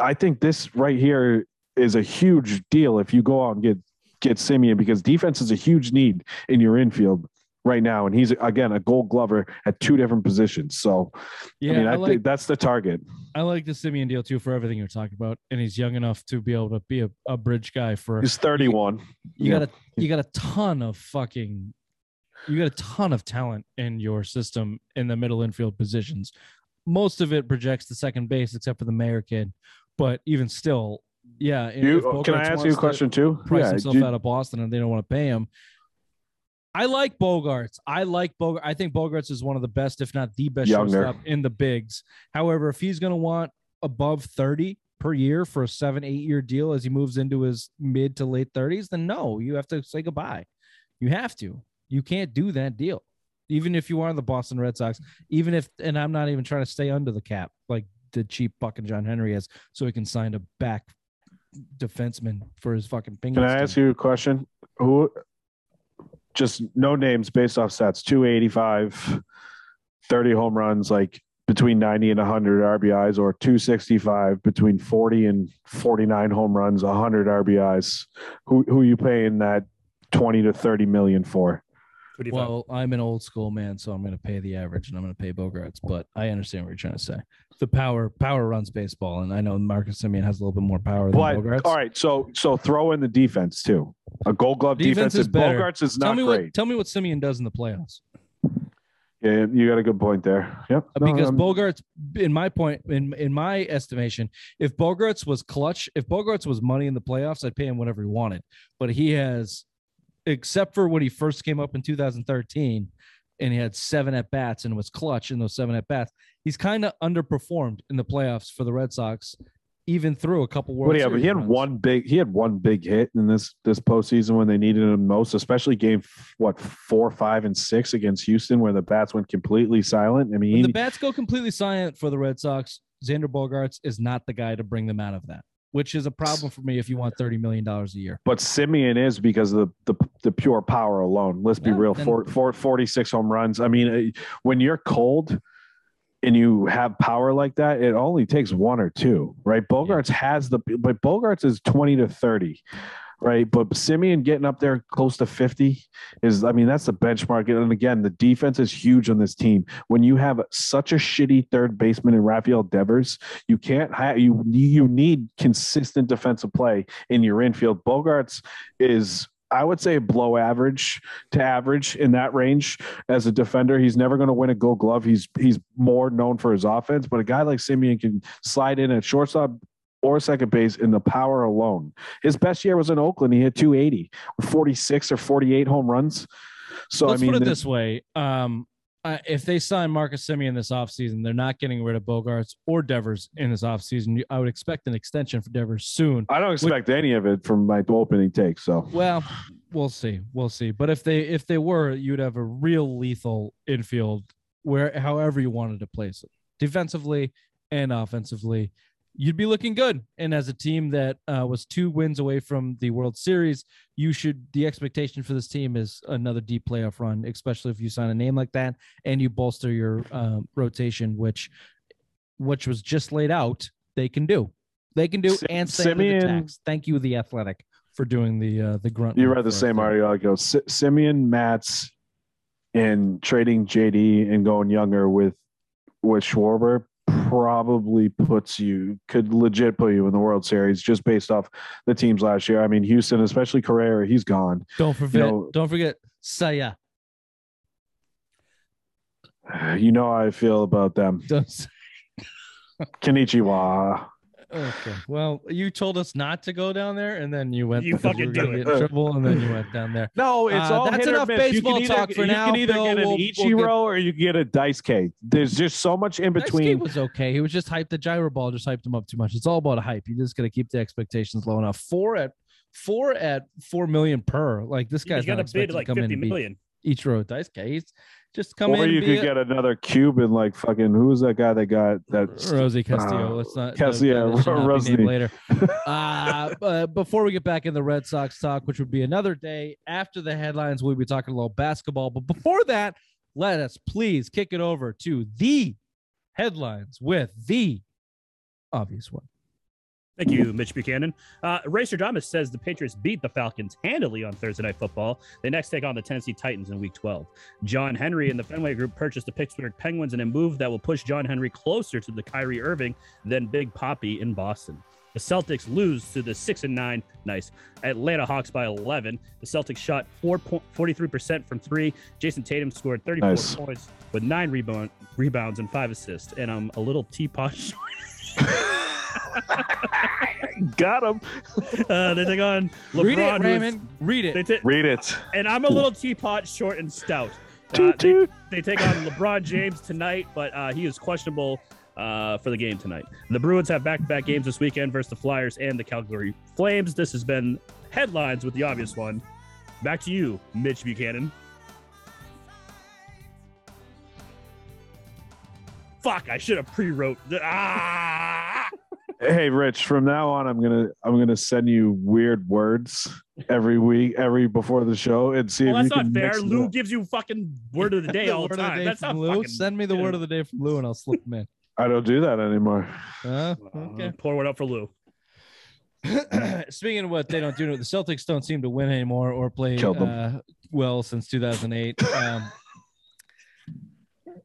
I think this right here is a huge deal if you go out and get get Semien because defense is a huge need in your infield. Right now, and he's again a Gold Glover at two different positions. So Yeah, I mean, I, I think like that's the target. I like the Semien deal too for everything you're talking about, and he's young enough to be able to be a, a bridge guy for. He's 31. You yeah. got a you got a ton of fucking, you got a ton of talent in your system in the middle infield positions. Most of it projects to second base, except for the Mayer kid. But even still, yeah. You, can I ask you a to- question too? price Yeah, himself you- out of Boston and they don't want to pay him. I like Bogaerts. I like Bogart. I think Bogaerts is one of the best, if not the best Younger. shortstop in the bigs. However, if he's going to want above 30 per year for a seven, eight year deal as he moves into his mid to late 30s, then no, you have to say goodbye. You have to. You can't do that deal. Even if you are the Boston Red Sox, even if, and I'm not even trying to stay under the cap like the cheap fucking John Henry is, so he can sign a back defenseman for his fucking pingers. Can I team. ask you a question? Who? Just no names based off stats. 285, 30 home runs, like between 90 and 100 RBIs, or 265 between 40 and 49 home runs, 100 RBIs. Who who are you paying that 20 to 30 million for? Who do you find? Well, I'm an old school man, so I'm going to pay the average and I'm going to pay Bogaerts. But I understand what you're trying to say. The power power runs baseball, and I know Marcus Semien has a little bit more power than But Bogaerts. all right, so so throw in the defense too. A Gold Glove Defense defense. is better. Bogaerts is tell not me great. what tell me what Semien does in the playoffs. Yeah, you got a good point there. Yep. Uh, No, because I'm- Bogaerts, in my point, in in my estimation, if Bogaerts was clutch, if Bogaerts was money in the playoffs, I'd pay him whatever he wanted. But he has, except for when he first came up in 2013, and he had seven at bats and was clutch in those seven at bats. He's kind of underperformed in the playoffs for the Red Sox, even through a couple World But yeah, but Series he had runs. one big he had one big hit in this this postseason when they needed him most, especially game what four, five, and six against Houston, where the bats went completely silent. I mean, When the bats go completely silent for the Red Sox, Xander Bogaerts is not the guy to bring them out of that, which is a problem for me if you want thirty million dollars a year. but Semien is because of the the, the pure power alone. Let's be Yeah, real, four, four, 46 home runs. I mean, uh, when you're cold and you have power like that, it only takes one or two, right? Bogaerts has the, but Bogaerts is 20 to 30, right? But Semien getting up there close to 50 is, I mean, that's the benchmark. And again, the defense is huge on this team. When you have such a shitty third baseman in Rafael Devers, you can't have, you, you need consistent defensive play in your infield. Bogaerts is I would say below average to average in that range as a defender. He's never going to win a Gold Glove. He's he's more known for his offense, but a guy like Semien can slide in at shortstop or second base in the power alone. His best year was in Oakland. He hit 280 46 or 48 home runs. So Let's I mean, put it this way: um, uh, if they sign Marcus Semien this offseason, they're not getting rid of Bogaerts or Devers in this offseason. I would expect an extension for Devers soon. I don't expect any of it from my opening take. So Well, we'll see, we'll see. But if they if they were, you'd have a real lethal infield where however you wanted to place it, defensively and offensively. You'd be looking good, and as a team that uh, was two wins away from the World Series, you should. The expectation for this team is another deep playoff run, especially if you sign a name like that and you bolster your uh, rotation, which, which was just laid out. They can do, they can do, and stay under the Semien-. Thank you, the Athletic, for doing the uh, the grunt. you read the same article. I go Si- Semien, Matz, and trading JD and going younger with with Schwarber probably puts you could legit put you in the World Series just based off the teams last year. I mean, Houston, especially Correa, he's gone. Don't forget. know- don't forget Seiya. You know how I feel about them. Kenichiwa. Okay. Well, you told us not to go down there, and then you went. You because we fucking do it. get in trouble, and then you went down there. No, it's Uh, all that's enough baseball either, talk for you now, You can either Bill. get an We'll- we'll Ichiro get- or you can get a Dice-K. There's just so much in Dice between. Game was okay. He was just hyped. The gyro ball just hyped him up too much. It's all about a hype. You just got to keep the expectations low enough. Four at four at four million per. Like this guy's got to bid like to come in 50 and million. each row dice case. Just come or in. Or you and be could a- get another Cuban like fucking who was that guy that got that Rusney Castillo. uh, Let's not. Cas- the- yeah, that should not be named Rusney. later. uh, but before we get back in the Red Sox talk, which would be another day after the headlines, we'll be talking a little basketball. But before that, let us please kick it over to the headlines with the obvious one. Thank you, Mitch Buchanan. Uh, Raystradamus says the Patriots beat the Falcons handily on Thursday Night Football. They next take on the Tennessee Titans in Week 12. John Henry and the Fenway Group purchased the Pittsburgh Penguins in a move that will push John Henry closer to the Kyrie Irving than Big Poppy in Boston. The Celtics lose to the six and nine, nice Atlanta Hawks by 11. The Celtics shot 43% from three. Jayson Tatum scored 34 Nice. points with nine rebound, rebounds and five assists. And I'm a little teapot short. Got him. Uh, they take on LeBron. Read it, who is- Raymond. Read They it. ta- Read it. and I'm a little teapot, short and stout. Uh, they, they take on LeBron James tonight, but uh, he is questionable uh, for the game tonight. The Bruins have back-to-back games this weekend versus the Flyers and the Calgary Flames. This has been headlines with the obvious one. Back to you, Mitch Buchanan. Fuck! I should have pre-wrote. Ah! Hey, Rich. From now on, I'm gonna I'm gonna send you weird words every week, every before the show, and see Well, if that's you not can fair. Lou gives you fucking word of the day all word the time. day That's not Lou. fucking. Send me the word of the day from Lou, and I'll slip them in. I don't do that anymore. Uh, Uh, okay. Pour one up for Lou. Speaking of what they don't do, the Celtics don't seem to win anymore or play uh, well since 2008. Um,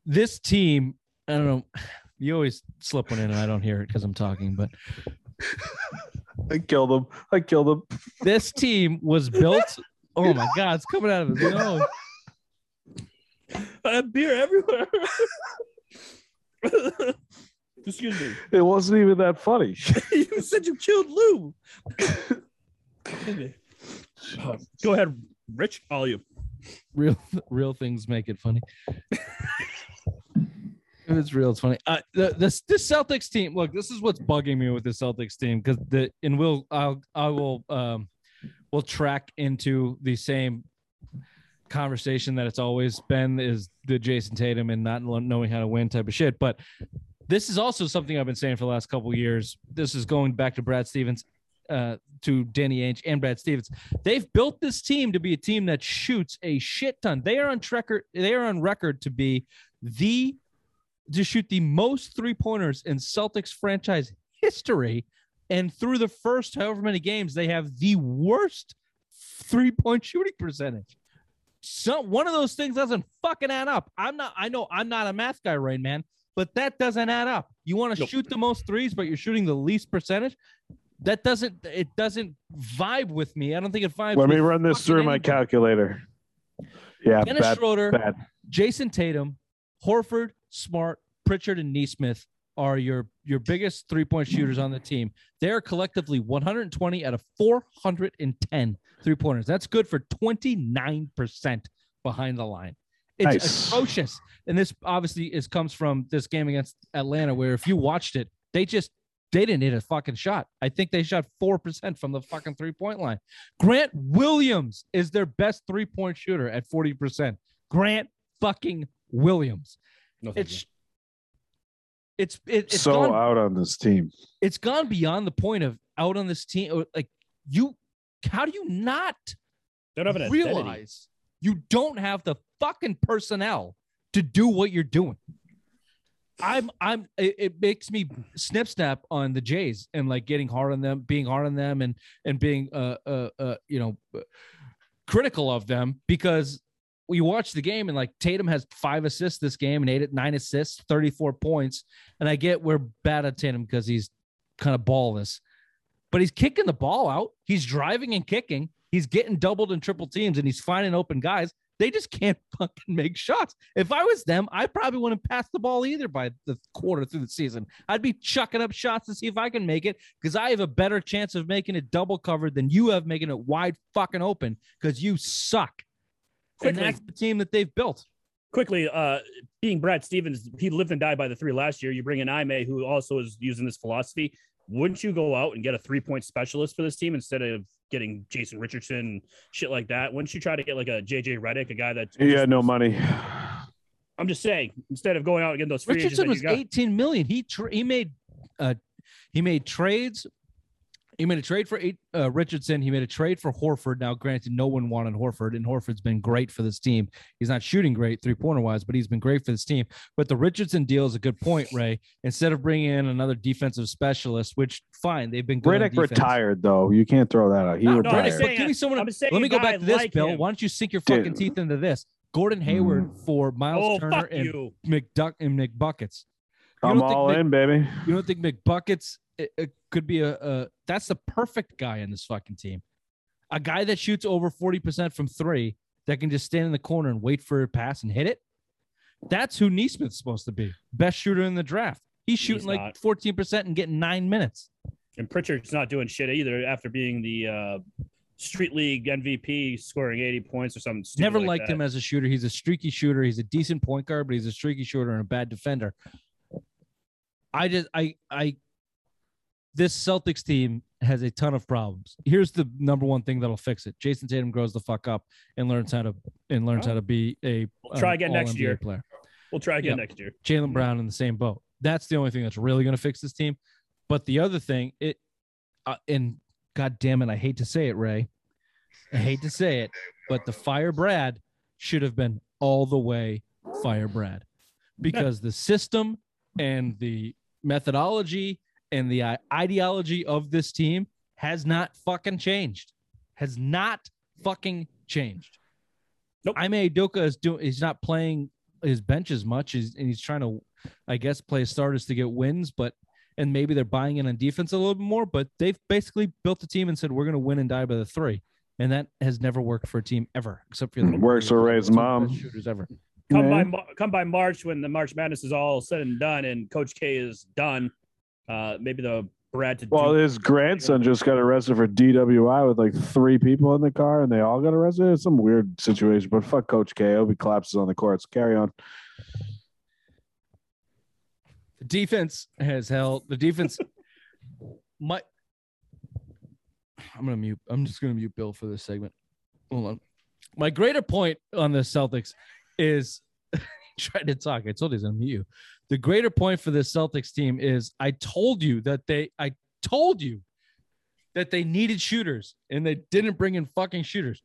this team, I don't know. You always slip one in, and I don't hear it because I'm talking. But I killed him. I killed him. this team was built. Oh my God, it's coming out of his nose. I have beer everywhere. Excuse me. It wasn't even that funny. you said you killed Lou. Go ahead, Rich. All you. Real, real things make it funny. It's real, it's funny. Uh, the, this this Celtics team. Look, this is what's bugging me with the Celtics team because the and we'll I'll I will um we'll track into the same conversation that it's always been is the Jayson Tatum and not knowing how to win type of shit. But this is also something I've been saying for the last couple years. This is going back to Brad Stevens, uh, to Danny Ainge and Brad Stevens. They've built this team to be a team that shoots a shit ton. They are on record. They are on record to be the to shoot the most three pointers in Celtics franchise history. And through the first however many games, they have the worst three point shooting percentage. So one of those things doesn't fucking add up. I'm not. I know I'm not a math guy, Rain Man, but that doesn't add up. You want to Nope. shoot the most threes, but you're shooting the least percentage. That doesn't. It doesn't vibe with me. I don't think it vibes. Let me run this fucking through my anybody. calculator. Yeah, Dennis bad, Schroeder, bad. Jayson Tatum, Horford, Smart, Pritchard, and Nesmith are your your biggest three point shooters on the team. They are collectively 120 out of 410 three pointers. That's good for 29 percent behind the line. It's Nice. atrocious, and this obviously is comes from this game against Atlanta, where if you watched it, they just they didn't hit a fucking shot. I think they shot four percent from the fucking three point line. Grant Williams is their best three point shooter at 40 percent. Grant fucking Williams. No, thank It's it's it, it's so gone out on this team. it's gone beyond the point of out on this team. Like you, how do you not Don't have an identity. realize you don't have the fucking personnel to do what you're doing? I'm I'm it, it makes me snip snap on the Jays and like getting hard on them, being hard on them, and and being uh uh, uh you know uh, critical of them because you watch the game and like Tatum has five assists this game and eight at nine assists, 34 points. And I get we're bad at Tatum because he's kind of ballless, but he's kicking the ball out. He's driving and kicking. He's getting doubled and triple teams and he's finding open guys. They just can't fucking make shots. If I was them, I probably wouldn't pass the ball either by the quarter through the season. I'd be chucking up shots to see if I can make it because I have a better chance of making it double covered than you have making it wide fucking open because you suck. Quickly. And that's the team that they've built. Quickly, uh, being Brad Stevens, he lived and died by the three last year. You bring in Ime, who also is using this philosophy. Wouldn't you go out and get a three point specialist for this team instead of getting Jason Richardson and shit like that? Wouldn't you try to get like a JJ Redick, a guy that He had no money. I'm just saying, instead of going out and getting those free Richardson that was got, 18 million. He tra- he made uh he made trades He made a trade for eight, uh, Richardson. He made a trade for Horford. Now, granted, no one wanted Horford, and Horford's been great for this team. He's not shooting great three pointer wise, but he's been great for this team. But the Richardson deal is a good point, Ray. Instead of bringing in another defensive specialist, which fine, they've been good. Redick retired though. You can't throw that out. He No, no, retired. I'm just saying, give me someone. I'm Let me go back to this, like Bill. him. Why don't you sink your Dude. fucking teeth into this? Gordon Hayward for Miles Oh, Turner and you. McDuck and McBuckets. You I'm don't think all Mc- in, baby. You don't think McBuckets it, it could be a, a that's the perfect guy in this fucking team. A guy that shoots over 40% from three that can just stand in the corner and wait for a pass and hit it. That's who Nesmith's supposed to be. Best shooter in the draft. He's shooting like 14% and getting nine minutes. And Pritchard's not doing shit either after being the uh, Street League MVP, scoring 80 points or something. stupid Never like liked that. him as a shooter. He's a streaky shooter. He's a decent point guard, but he's a streaky shooter and a bad defender. I just I I this Celtics team has a ton of problems. Here's the number one thing that'll fix it. Jayson Tatum grows the fuck up and learns how to and learns how to be a We'll try again next year. player. We'll try again Yep. next year. Jaylen Brown in the same boat. That's the only thing that's really going to fix this team. But the other thing, it, uh, and God damn it, I hate to say it, Ray. I hate to say it, but the fire Brad should have been all the way fire Brad because the system and the methodology and the i- ideology of this team has not fucking changed. Has not fucking changed. Nope. Ime Udoka is doing. He's not playing his bench as much, as, and he's trying to, I guess, play starters to get wins. But and maybe they're buying in on defense a little bit more. But they've basically built a team and said we're going to win and die by the three, and that has never worked for a team ever, except for the mm, Works for Ray's two mom. shooters ever. Come by Yeah. Mar- come by March when the March Madness is all said and done and Coach K is done. Uh, maybe the Brad to Well, do. his grandson just got arrested for DWI with like three people in the car, and they all got arrested. It's some weird situation, but fuck Coach K. I hope he collapses on the courts. Carry on. The defense has held the defense. my, I'm gonna mute. I'm just gonna mute Bill for this segment. Hold on. My greater point on the Celtics is trying to talk. I told you he's gonna mute you. The greater point for this Celtics team is I told you that they I told you that they needed shooters and they didn't bring in fucking shooters.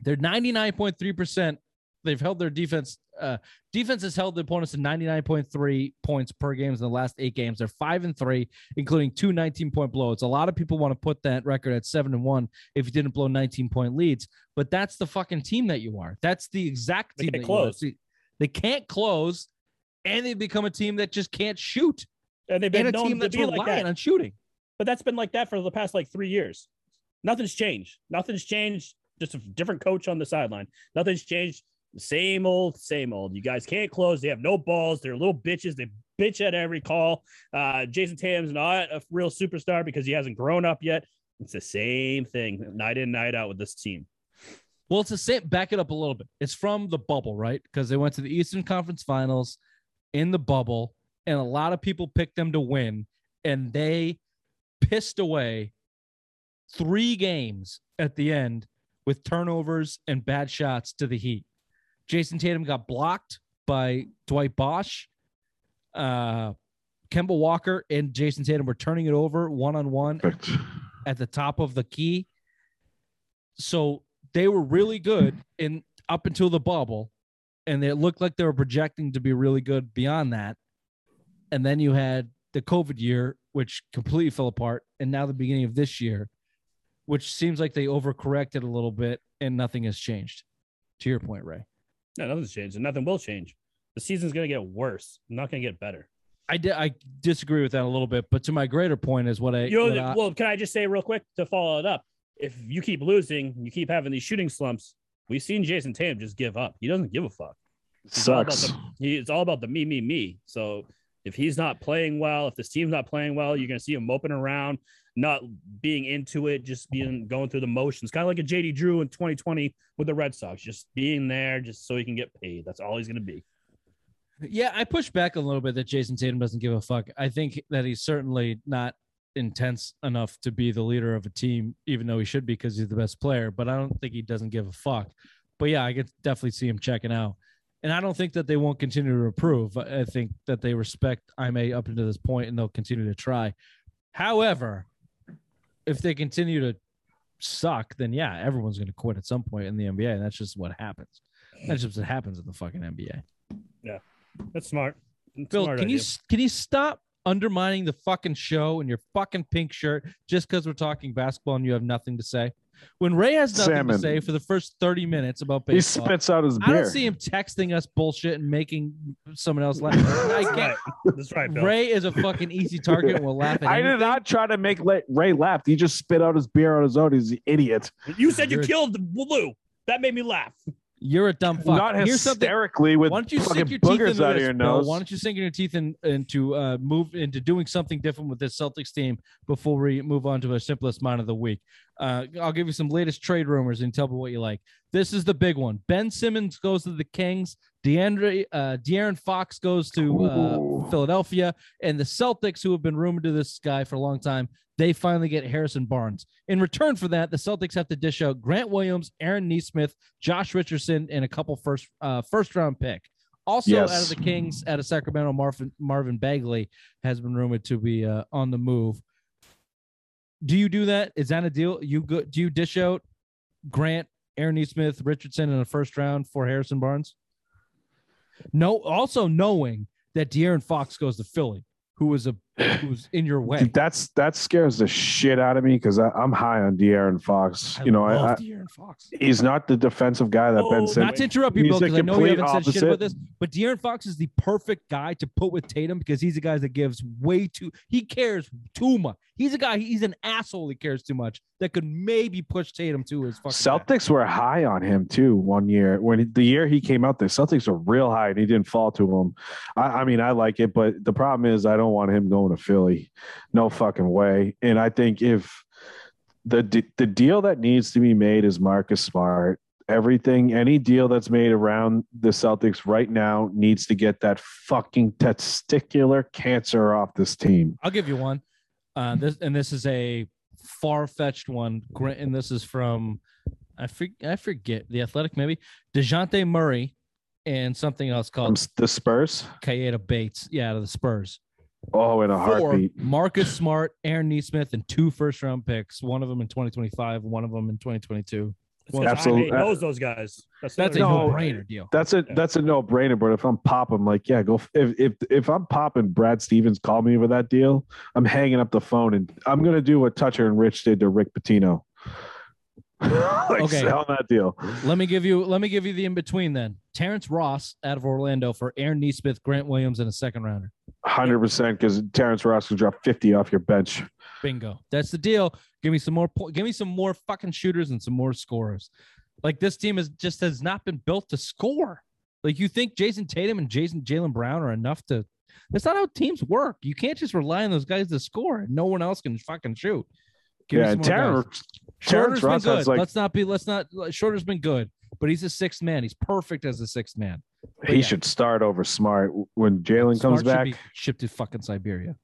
They're 99.3%. They've held their defense. Uh, defense has held the opponents to 99.3 points per games in the last eight games. They're five and three, including two 19 point blowouts. A lot of people want to put that record at seven and one if you didn't blow 19 point leads, but that's the fucking team that you are. That's the exact They team can't that you are. close. They can't close, and they've become a team that just can't shoot, and they've been and a known team to that's be like that. on shooting. But that's been like that for the past like three years. Nothing's changed. Nothing's changed. Just a different coach on the sideline. Nothing's changed. Same old, same old. You guys can't close. They have no balls. They're little bitches. They bitch at every call. Uh, Jayson Tatum's not a real superstar because he hasn't grown up yet. It's the same thing, night in, night out with this team. Well, it's the same. Back it up a little bit. It's from the bubble, right? Because they went to the Eastern Conference Finals in the bubble, and a lot of people picked them to win, and they pissed away three games at the end with turnovers and bad shots to the Heat. Jayson Tatum got blocked by Dwight Bosch. Uh, Kemba Walker and Jayson Tatum were turning it over one on one at the top of the key. So they were really good in up until the bubble, and it looked like they were projecting to be really good beyond that. And then you had the COVID year, which completely fell apart, and now the beginning of this year, which seems like they overcorrected a little bit, and nothing has changed. To your point, Ray. No, nothing's changed, and nothing will change. The season's gonna get worse, not gonna get better. I, di- I disagree with that a little bit, but to my greater point is what I, You know, I- well, can I just say real quick to follow it up? If you keep losing, you keep having these shooting slumps. We've seen Jayson Tatum just give up. He doesn't give a fuck. It's all about Sucks. the- he, it's all about the me, me, me. So if he's not playing well, if this team's not playing well, you're gonna see him moping around, not being into it, just being going through the motions, kind of like a JD Drew in 2020 with the Red Sox, just being there just so he can get paid. That's all he's gonna be. Yeah, I push back a little bit that Jayson Tatum doesn't give a fuck. I think that he's certainly not intense enough to be the leader of a team, even though he should be because he's the best player. But I don't think he doesn't give a fuck. But yeah, I could definitely see him checking out. And I don't think that they won't continue to improve. I I think that they respect Ime up until this point and they'll continue to try. However, if they continue to suck, then yeah, everyone's going to quit at some point in the NBA, and that's just what happens. That's just what happens in the fucking NBA. Yeah, That's smart. That's Phil, smart can you idea. s- can you stop undermining the fucking show in your fucking pink shirt just because we're talking basketball and you have nothing to say? When Ray has nothing Salmon. to say for the first thirty minutes about He spits out his beer. I don't see him texting us bullshit and making someone else laugh. I That's get right. That's right, Bill. Ray is a fucking easy target and will laugh at I anything. did not try to make Ray laugh. He just spit out his beer on his own. He's an idiot. You said you You're- killed Lou. That made me laugh. You're a dumb fuck. Not Here's hysterically with Why don't you sink your teeth into out this, of your nose. Why don't you sink your teeth in, into uh, move into doing something different with this Celtics team before we move on to our simplest mind of the week? Uh, I'll give you some latest trade rumors and tell me what you like. This is the big one. Ben Simmons goes to the Kings. DeAndre, uh, De'Aaron Fox goes to uh, Philadelphia, and the Celtics, who have been rumored to this guy for a long time, they finally get Harrison Barnes. In return for that, the Celtics have to dish out Grant Williams, Aaron Nesmith, Josh Richardson, and a couple first uh, first round pick. Also, Yes. out of the Kings, out of Sacramento, Marvin Marvin Bagley has been rumored to be uh, on the move. Do you do that? Is that a deal? You go? Do you dish out Grant, Aaron Nesmith, Richardson in the first round for Harrison Barnes? No. Also knowing that De'Aaron Fox goes to Philly, who was a who was in your way. That's that scares the shit out of me because I'm high on De'Aaron Fox. you know, I, I, De'Aaron Fox. he's not the defensive guy that Oh, Ben said. Not to interrupt you, Bill, because I know we haven't said shit about this, but De'Aaron Fox is the perfect guy to put with Tatum because he's a guy that gives way too. He cares too much. He's a guy. He's an asshole. He cares too much. That could maybe push Tatum to his fucking. back. Celtics were high on him too one year. When he- the year he came out, the Celtics were real high and he didn't fall to him. I, I mean, I like it, but the problem is I don't want him going to Philly. No fucking way. And I think if the the deal that needs to be made is Marcus Smart. Everything, any deal that's made around the Celtics right now needs to get that fucking testicular cancer off this team. I'll give you one. Uh, this and this is a far fetched one. And this is from I forget, I forget the Athletic maybe Dejounte Murray and something else called s- the Spurs. Kayeda Bates. Yeah, out of the Spurs. Oh, in a For heartbeat. Marcus Smart, Aaron Nesmith, and two first round picks. One of them in 2025, one of them in 2022. Well, Absolute- He knows those guys. That's, That's a No, no thing. brainer deal. That's a Yeah. that's a no brainer. But if I'm popping, I'm like, yeah, go. f- If if if I'm popping, Brad Stevens called me with that deal. I'm hanging up the phone and I'm gonna do what Toucher and Rich did to Rick Pitino. like Okay. sell that deal. Let me give you let me give you the in between then. Terrence Ross out of Orlando for Aaron Nesmith, Grant Williams, and a second rounder. Hundred percent because Terrence Ross can drop fifty off your bench. Bingo. That's the deal. Give me some more. Po- give me some more fucking shooters and some more scorers. Like this team is just has not been built to score. Like you think Jayson Tatum and Jason Jaylen Brown are enough to? That's not how teams work. You can't just rely on those guys to score. No one else can fucking shoot. Give yeah, some and more guys. Terrence Terrence been Ross good. has like let's not be. Let's not. Shorter's been good, but he's a sixth man. He's perfect as a sixth man. He yeah. should start over Smart when Jaylen comes should back. be shipped to fucking Siberia.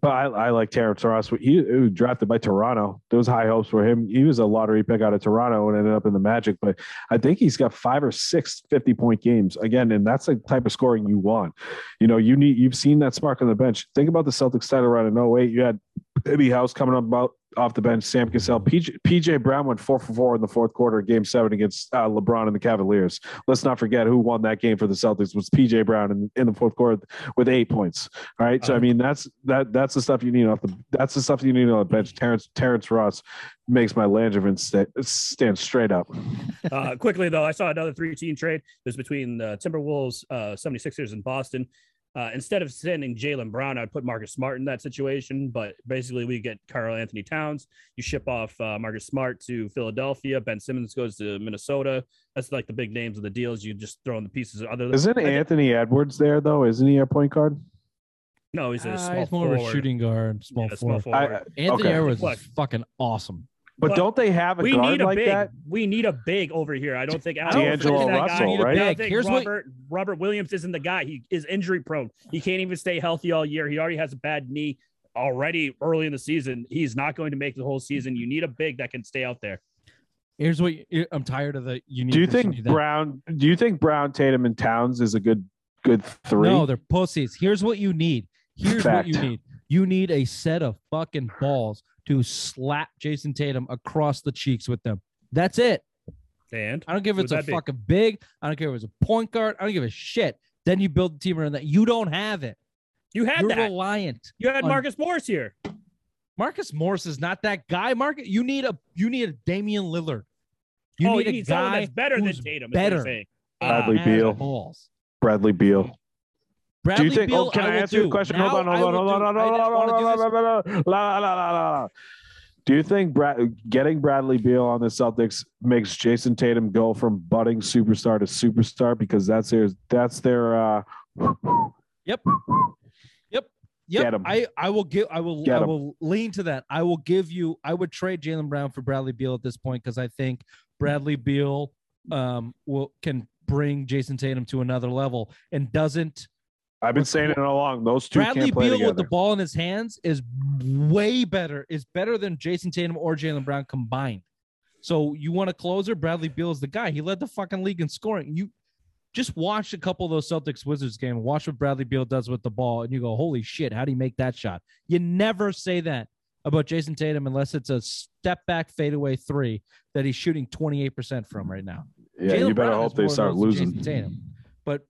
But I, I like Terrence Ross. He, was drafted by Toronto. There was high hopes for him. He was a lottery pick out of Toronto and ended up in the Magic. But I think he's got five or six 50 point games again, and that's the type of scoring you want. You know, you need you've seen that spark on the bench. Think about the Celtics title run in 08. You had Eddie House coming up about off the bench, Sam Cassell. PJ, PJ Brown went four for four in the fourth quarter, game seven against uh, LeBron and the Cavaliers. Let's not forget who won that game for the Celtics was PJ Brown in, in the fourth quarter with eight points. All right. So I Um, mean that's that that's the stuff you need off the that's the stuff you need on the bench. Terrence Terrence Ross makes my Langevin sta- stand straight up. Uh, quickly though, I saw another three-team trade. There's between the Timberwolves, uh, 76ers, and Boston. Uh, instead of sending Jaylen Brown, I'd put Marcus Smart in that situation. But basically, we get Karl-Anthony Towns. You ship off uh, Marcus Smart to Philadelphia. Ben Simmons goes to Minnesota. That's like the big names of the deals. You just throw in the pieces. Other Isn't Anthony Edwards there though? Isn't he a point guard? No, he's a Ah, small he's more of a forward. shooting guard, small Yeah, small forward. forward. I, Anthony Okay. Edwards is fucking awesome. But But don't they have a we guard need a like big. that? We need a big over here. I don't think I don't D'Angelo think that guy Russell, right? I don't think Here's what Robert Robert Williams isn't the guy. He is injury prone. He can't even stay healthy all year. He already has a bad knee already early in the season. He's not going to make the whole season. You need a big that can stay out there. Here's what you, I'm tired of the. You need Do you think. Brown? Do you think Brown, Tatum, and Towns is a good good three? No, they're pussies. Here's what you need. Here's Fact. what you need. You need a set of fucking balls to slap Jayson Tatum across the cheeks with them. That's it. And I don't care if it's a that be? fucking big. I don't care if it's a point guard. I don't give a shit. Then you build the team around that. You don't have it. you had You're that. reliant. You had on- Marcus Morris here. Marcus Morris is not that guy. Marcus, you need a you need a Damian Lillard. You oh, need you a need guy that's better than Tatum. is what you're better. saying. Bradley has Beal. balls. Bradley Beal. Bradley do you think? Beal, oh, can I, will answer your question? Now hold on, I hold on, hold on, do. hold on, I hold on, just wanna hold do la, la, la, la, you think Brad, getting Bradley Beal on the Celtics makes Jayson Tatum go from budding superstar to superstar because that's their that's their uh, Yep. Yep. Get Yep. 'em. I, I will give I will Get I will lean to that. I will give you I would trade Jaylen Brown for Bradley Beal at this point because I think Bradley Beal um will can bring Jayson Tatum to another level and doesn't I've been saying it all along. Those two Bradley can't play Beal together. with the ball in his hands is way better, is better than Jayson Tatum or Jaylen Brown combined. So you want a closer? Bradley Beal is the guy. He led the fucking league in scoring. You just watch a couple of those Celtics Wizards game. Watch what Bradley Beal does with the ball, and you go, "Holy shit! How do you make that shot?" You never say that about Jayson Tatum unless it's a step back fadeaway three that he's shooting twenty eight percent from right now. yeah, Jaylen you better Brown hope they start losing. Jayson Tatum, but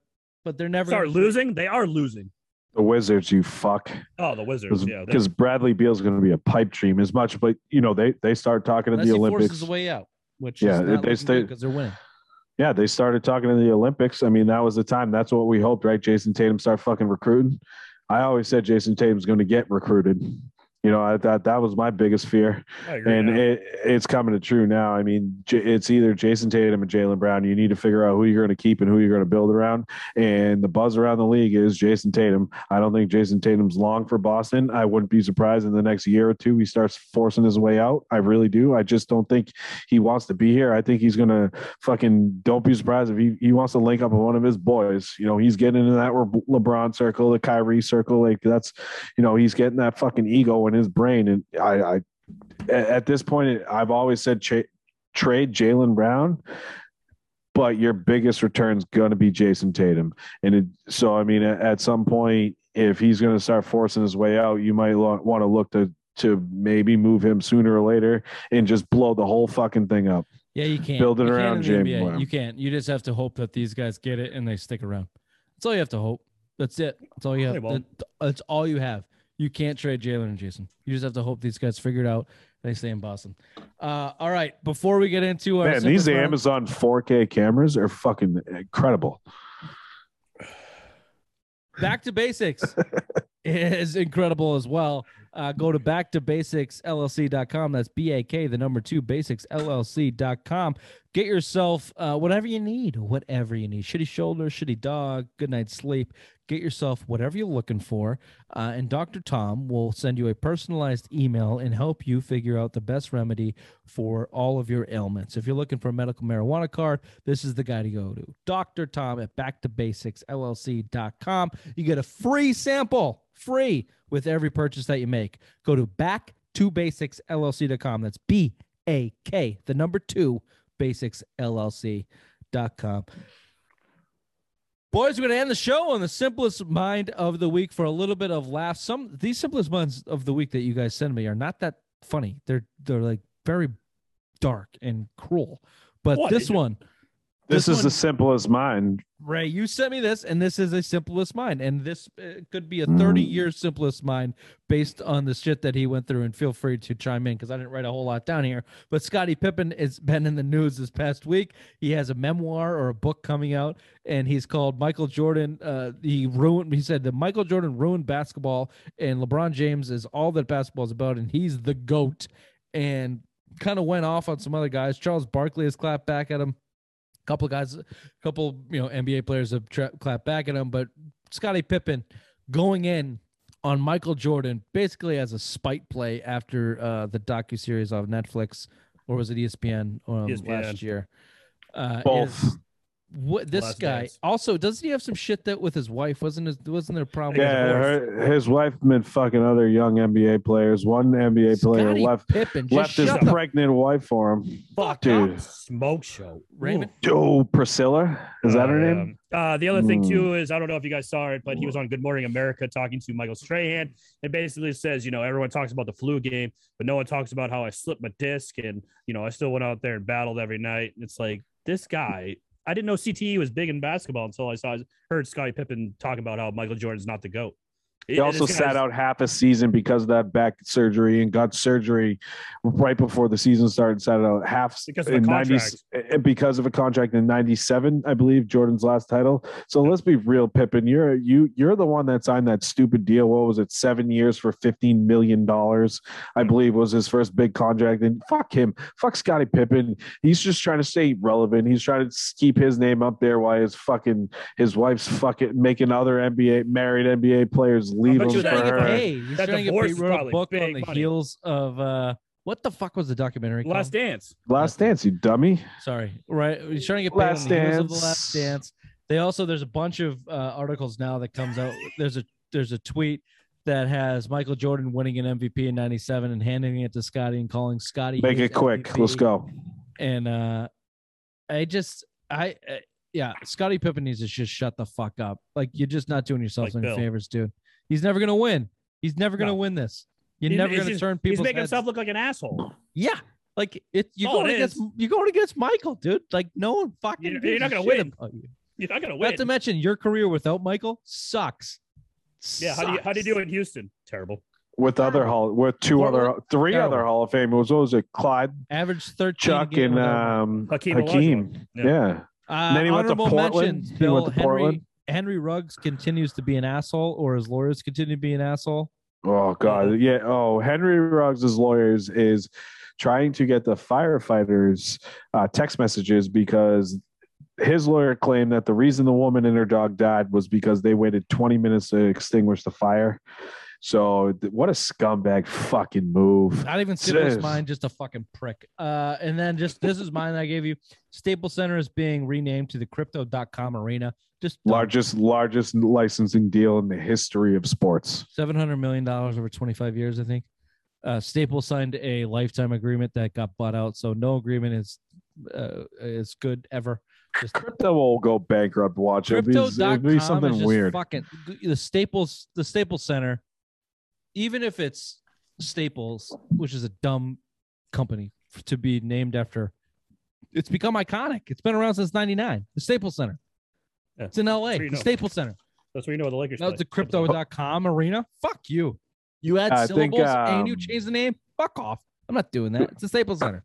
but they're never Start losing. They are losing. The Wizards, you fuck. Oh, the Wizards. Yeah. Because Bradley Beal's going to be a pipe dream as much, but you know they they start talking to the Olympics. forces a way out, which Yeah, is they- not they stay- because they're winning. Yeah, they started talking to the Olympics. I mean, that was the time. That's what we hoped, right? Jayson Tatum start fucking recruiting. I always said Jayson Tatum's going to get recruited. You know, I thought that was my biggest fear, and it, it's coming to true now. I mean, J- it's either Jayson Tatum and Jaylen Brown. You need to figure out who you're going to keep and who you're going to build around. And the buzz around the league is Jayson Tatum. I don't think Jayson Tatum's long for Boston. I wouldn't be surprised in the next year or two he starts forcing his way out. I really do. I just don't think he wants to be here. I think he's going to fucking don't be surprised if he, he wants to link up with one of his boys. You know, he's getting into that Le- LeBron circle, the Kyrie circle. Like that's, you know, he's getting that fucking ego in his brain. And I, I at, at this point, I've always said cha- trade Jaylen Brown. But your biggest return's going to be Jayson Tatum, and it, so I mean, at, at some point, if he's going to start forcing his way out, you might lo- want to look to to maybe move him sooner or later and just blow the whole fucking thing up. Yeah, you can't Build it You around in James NBA. You can't. You just have to hope that these guys get it and they stick around. That's all you have to hope. That's it. That's all you have. That's all you have. You can't trade Jaylen and Jason. You just have to hope these guys figure it out. They stay in Boston. Uh, all right. Before we get into our Man, these Simplify- Amazon 4K cameras are fucking incredible. back to basics is incredible as well. Uh, go to back to basics llc.com. That's B A K, the number two basics llc.com. Get yourself uh, whatever you need, whatever you need. Shitty shoulder, shitty dog, good night's sleep. Get yourself whatever you're looking for. Uh, and Dr. Tom will send you a personalized email and help you figure out the best remedy for all of your ailments. If you're looking for a medical marijuana card, this is the guy to go to. Dr. Tom at backtobasicsllc.com. You get a free sample, free with every purchase that you make. Go to backtobasicsllc.com. That's B A K, the number two, basicsllc.com. Boys, we're going to end the show on the simplest mind of the week for a little bit of laughs. Some these simplest minds of the week that you guys send me are not that funny. They're they're like very dark and cruel. But What? this one, This, This is the simplest mine. Ray, you sent me this, and this is a simplest mind, and this uh, could be a thirty-year simplest mind based on the shit that he went through. And feel free to chime in because I didn't write a whole lot down here. But Scottie Pippen has been in the news this past week. He has a memoir or a book coming out, and he's called Michael Jordan. Uh, he ruined. He said that Michael Jordan ruined basketball, and LeBron James is all that basketball is about, and he's the goat. And kind of went off on some other guys. Charles Barkley has clapped back at him couple of guys, a couple you know NBA players have tra- clapped back at him, but Scottie Pippen going in on Michael Jordan basically as a spite play after uh, the docu series on Netflix or was it ESPN, um, ESPN. last year? Uh, Both. is- what this Last guy Dance. also doesn't he have some shit that with his wife? Wasn't his, wasn't there a problem? Yeah, his wife? her, his wife been fucking other young NBA players. One NBA player Scottie left Pippen. Left his shut pregnant wife for him. Fuck, Dude. smoke show. Raymond. Oh, Priscilla, is that her name? Uh, the other thing Hmm. too is I don't know if you guys saw it, but he was on Good Morning America talking to Michael Strahan and basically says, you know, everyone talks about the flu game, but no one talks about how I slipped my disc and you know I still went out there and battled every night. And it's like this guy. I didn't know CTE was big in basketball until I saw heard Scottie Pippen talk about how Michael Jordan's not the goat. He also sat out half a season because of that back surgery and got surgery right before the season started. Sat out half Because of in 90 contract. eh, because of a contract in '97, I believe Jordan's last title. So let's be real, Pippen. You're you you're the one that signed that stupid deal. What was it? Seven years for 15 million dollars, I believe, was his first big contract. And fuck him, fuck Scottie Pippen. He's just trying to stay relevant. He's trying to keep his name up there while his fucking his wife's fucking making other NBA married NBA players leave bet him you for that- her. Hey, he's That trying to get divorce paid. is Wrote a probably book on the money. heels of uh, what the fuck was the documentary called? Last Dance. Last dance, you dummy. Sorry, right? He's trying to get paid Last on the heels of the Last Dance. Dance. They also there's a bunch of uh, articles now that comes out. There's a there's a tweet that has Michael Jordan winning an MVP in '97 and handing it to Scottie and calling Scottie. Make it quick. MVP. Let's go. And uh, I just I. Uh, yeah, Scottie Pippen needs to just shut the fuck up. Like you're just not doing yourself Like any Bill. favors, dude. He's never gonna win. He's never gonna No. win this. You're He's- never gonna just- turn He's people's making heads. himself look like an asshole. Yeah, like it. You're all going it against. is. You're going against Michael, dude. Like no one fucking. You're- you're not gonna win. about you. You're not gonna win. Not to mention your career without Michael sucks. yeah, how do you how do you do it in Houston? Terrible. With other hall, with two What- other, three Terrible. other Hall of Famers. What was it? Clyde, Average third, a Chuck, and um, Hakeem Hakeem. Yeah. Yeah. Uh, then he went to Portland. mentions, He Bill went to Henry, Portland. Henry Ruggs continues to be an asshole, or his lawyers continue to be an asshole. Oh God, yeah. Oh, Henry Ruggs' lawyers is trying to get the firefighters uh, text messages because his lawyer claimed that the reason the woman and her dog died was because they waited 20 minutes to extinguish the fire. So th- what a scumbag fucking move. Not even Staples mine, just a fucking prick. Uh, and then just this is mine that I gave you. Staples Center is being renamed to the Crypto.com Arena. Just dumb. Largest largest licensing deal in the history of sports. seven hundred million dollars over twenty five years, I think. Uh, Staples signed a lifetime agreement that got bought out, so no agreement is uh, is good ever. Just Crypto will go bankrupt. Watch it. It'll be, Crypto.com it'll be something is just weird. fucking the Staples the Staples Center. Even if it's Staples, which is a dumb company to be named after, it's become iconic. It's been around since '99. The Staples Center. Yeah. It's in LA. you The know. Staples Center. That's where you know the Lakers. That was the crypto.com arena. Fuck you. You add I think, syllables and you um, change the name. Fuck off. I'm not doing that. It's the Staples Center.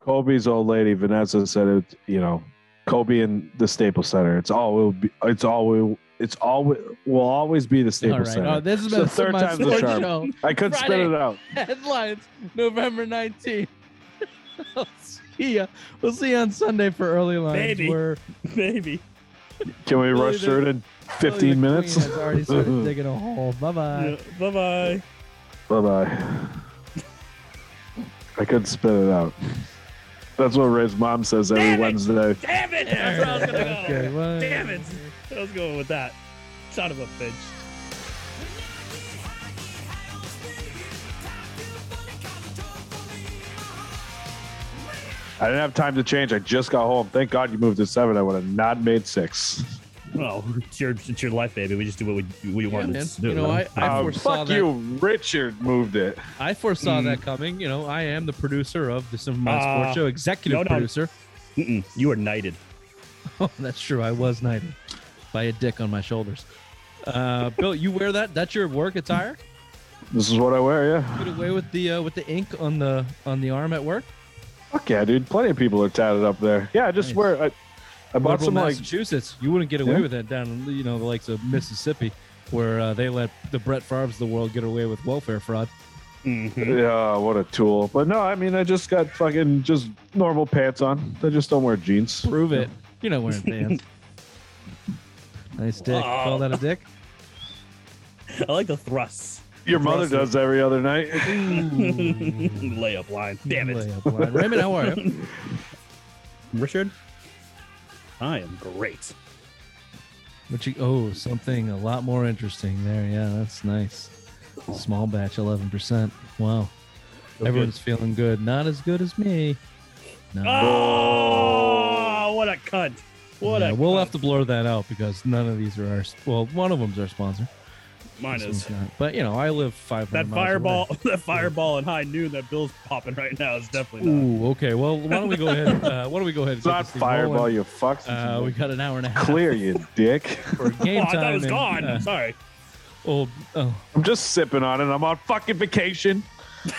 Kobe's old lady Vanessa said it. You know, Kobe and the Staples Center. It's all will be. It's all will. It's all will always be the All Staples right. Center. Oh, this is It's the my, third time's the sports charm. show. I couldn't spit it out. Headlines November 19th. I'll see ya. We'll see you on Sunday for early lines. Maybe. Where Maybe. Can we rush the- through it in 15 minutes? Has already started digging a hole. Bye bye. Bye bye. Bye bye. I couldn't spit it out. That's what Ray's mom says every Damn it! Wednesday. Damn it! That's where I was gonna go. Okay, Damn it! I was going with that. Son of a bitch. I didn't have time to change. I just got home. Thank God you moved to seven. I would have not made six. Well, it's your it's your life, baby. We just do what we we Yeah, want man. to do. You know, I, I Uh, foresaw fuck that. you. Richard moved it. I foresaw Mm. that coming. You know, I am the producer of the Simple Minds Uh, Sports Show, executive no, no. producer. Mm-mm. You are knighted. Oh, that's true. I was knighted by a dick on my shoulders. Uh, Bill, you wear that? That's your work attire? This is what I wear, yeah. Get away with the uh, with the ink on the on the arm at work. Fuck yeah, dude. Plenty of people are tatted up there. Yeah, I just Nice. wear. I, I bought Liberal some like. Massachusetts, you wouldn't get away Yeah. with that down in you know the likes of Mississippi, where uh, they let the Brett Favre's of the world get away with welfare fraud. Mhm. Yeah, what a tool. But no, I mean, I just got fucking just normal pants on. I just don't wear jeans. Prove it. You're not wearing pants. nice dick. Ah. Call that a dick? I like the thrusts. Your mother Impressive. does every other night. Layup line. Damn it, Layup line. Raymond, how are you? Richard. I am great. Which you, oh, something a lot more interesting there. Yeah, that's nice. Small batch, eleven percent. Wow, Feel everyone's feeling good. Not as good as me. No, Oh, ah, what a cunt! What Yeah, we'll have to blur that out because none of these are our. Well, one of them's our sponsor. Mine is not. But you know, I live five that hundred fireball. That fireball in high noon that Bill's popping right now is definitely not. Ooh, okay. Well, why don't we go ahead? Uh, why don't we go ahead? and It's not fireball, rolling? you fucks. Uh, we got an hour and a half Clear, you dick. for game Oh, I thought it was and, gone. uh, Sorry. oh, oh, I'm just sipping on it. I'm on fucking vacation.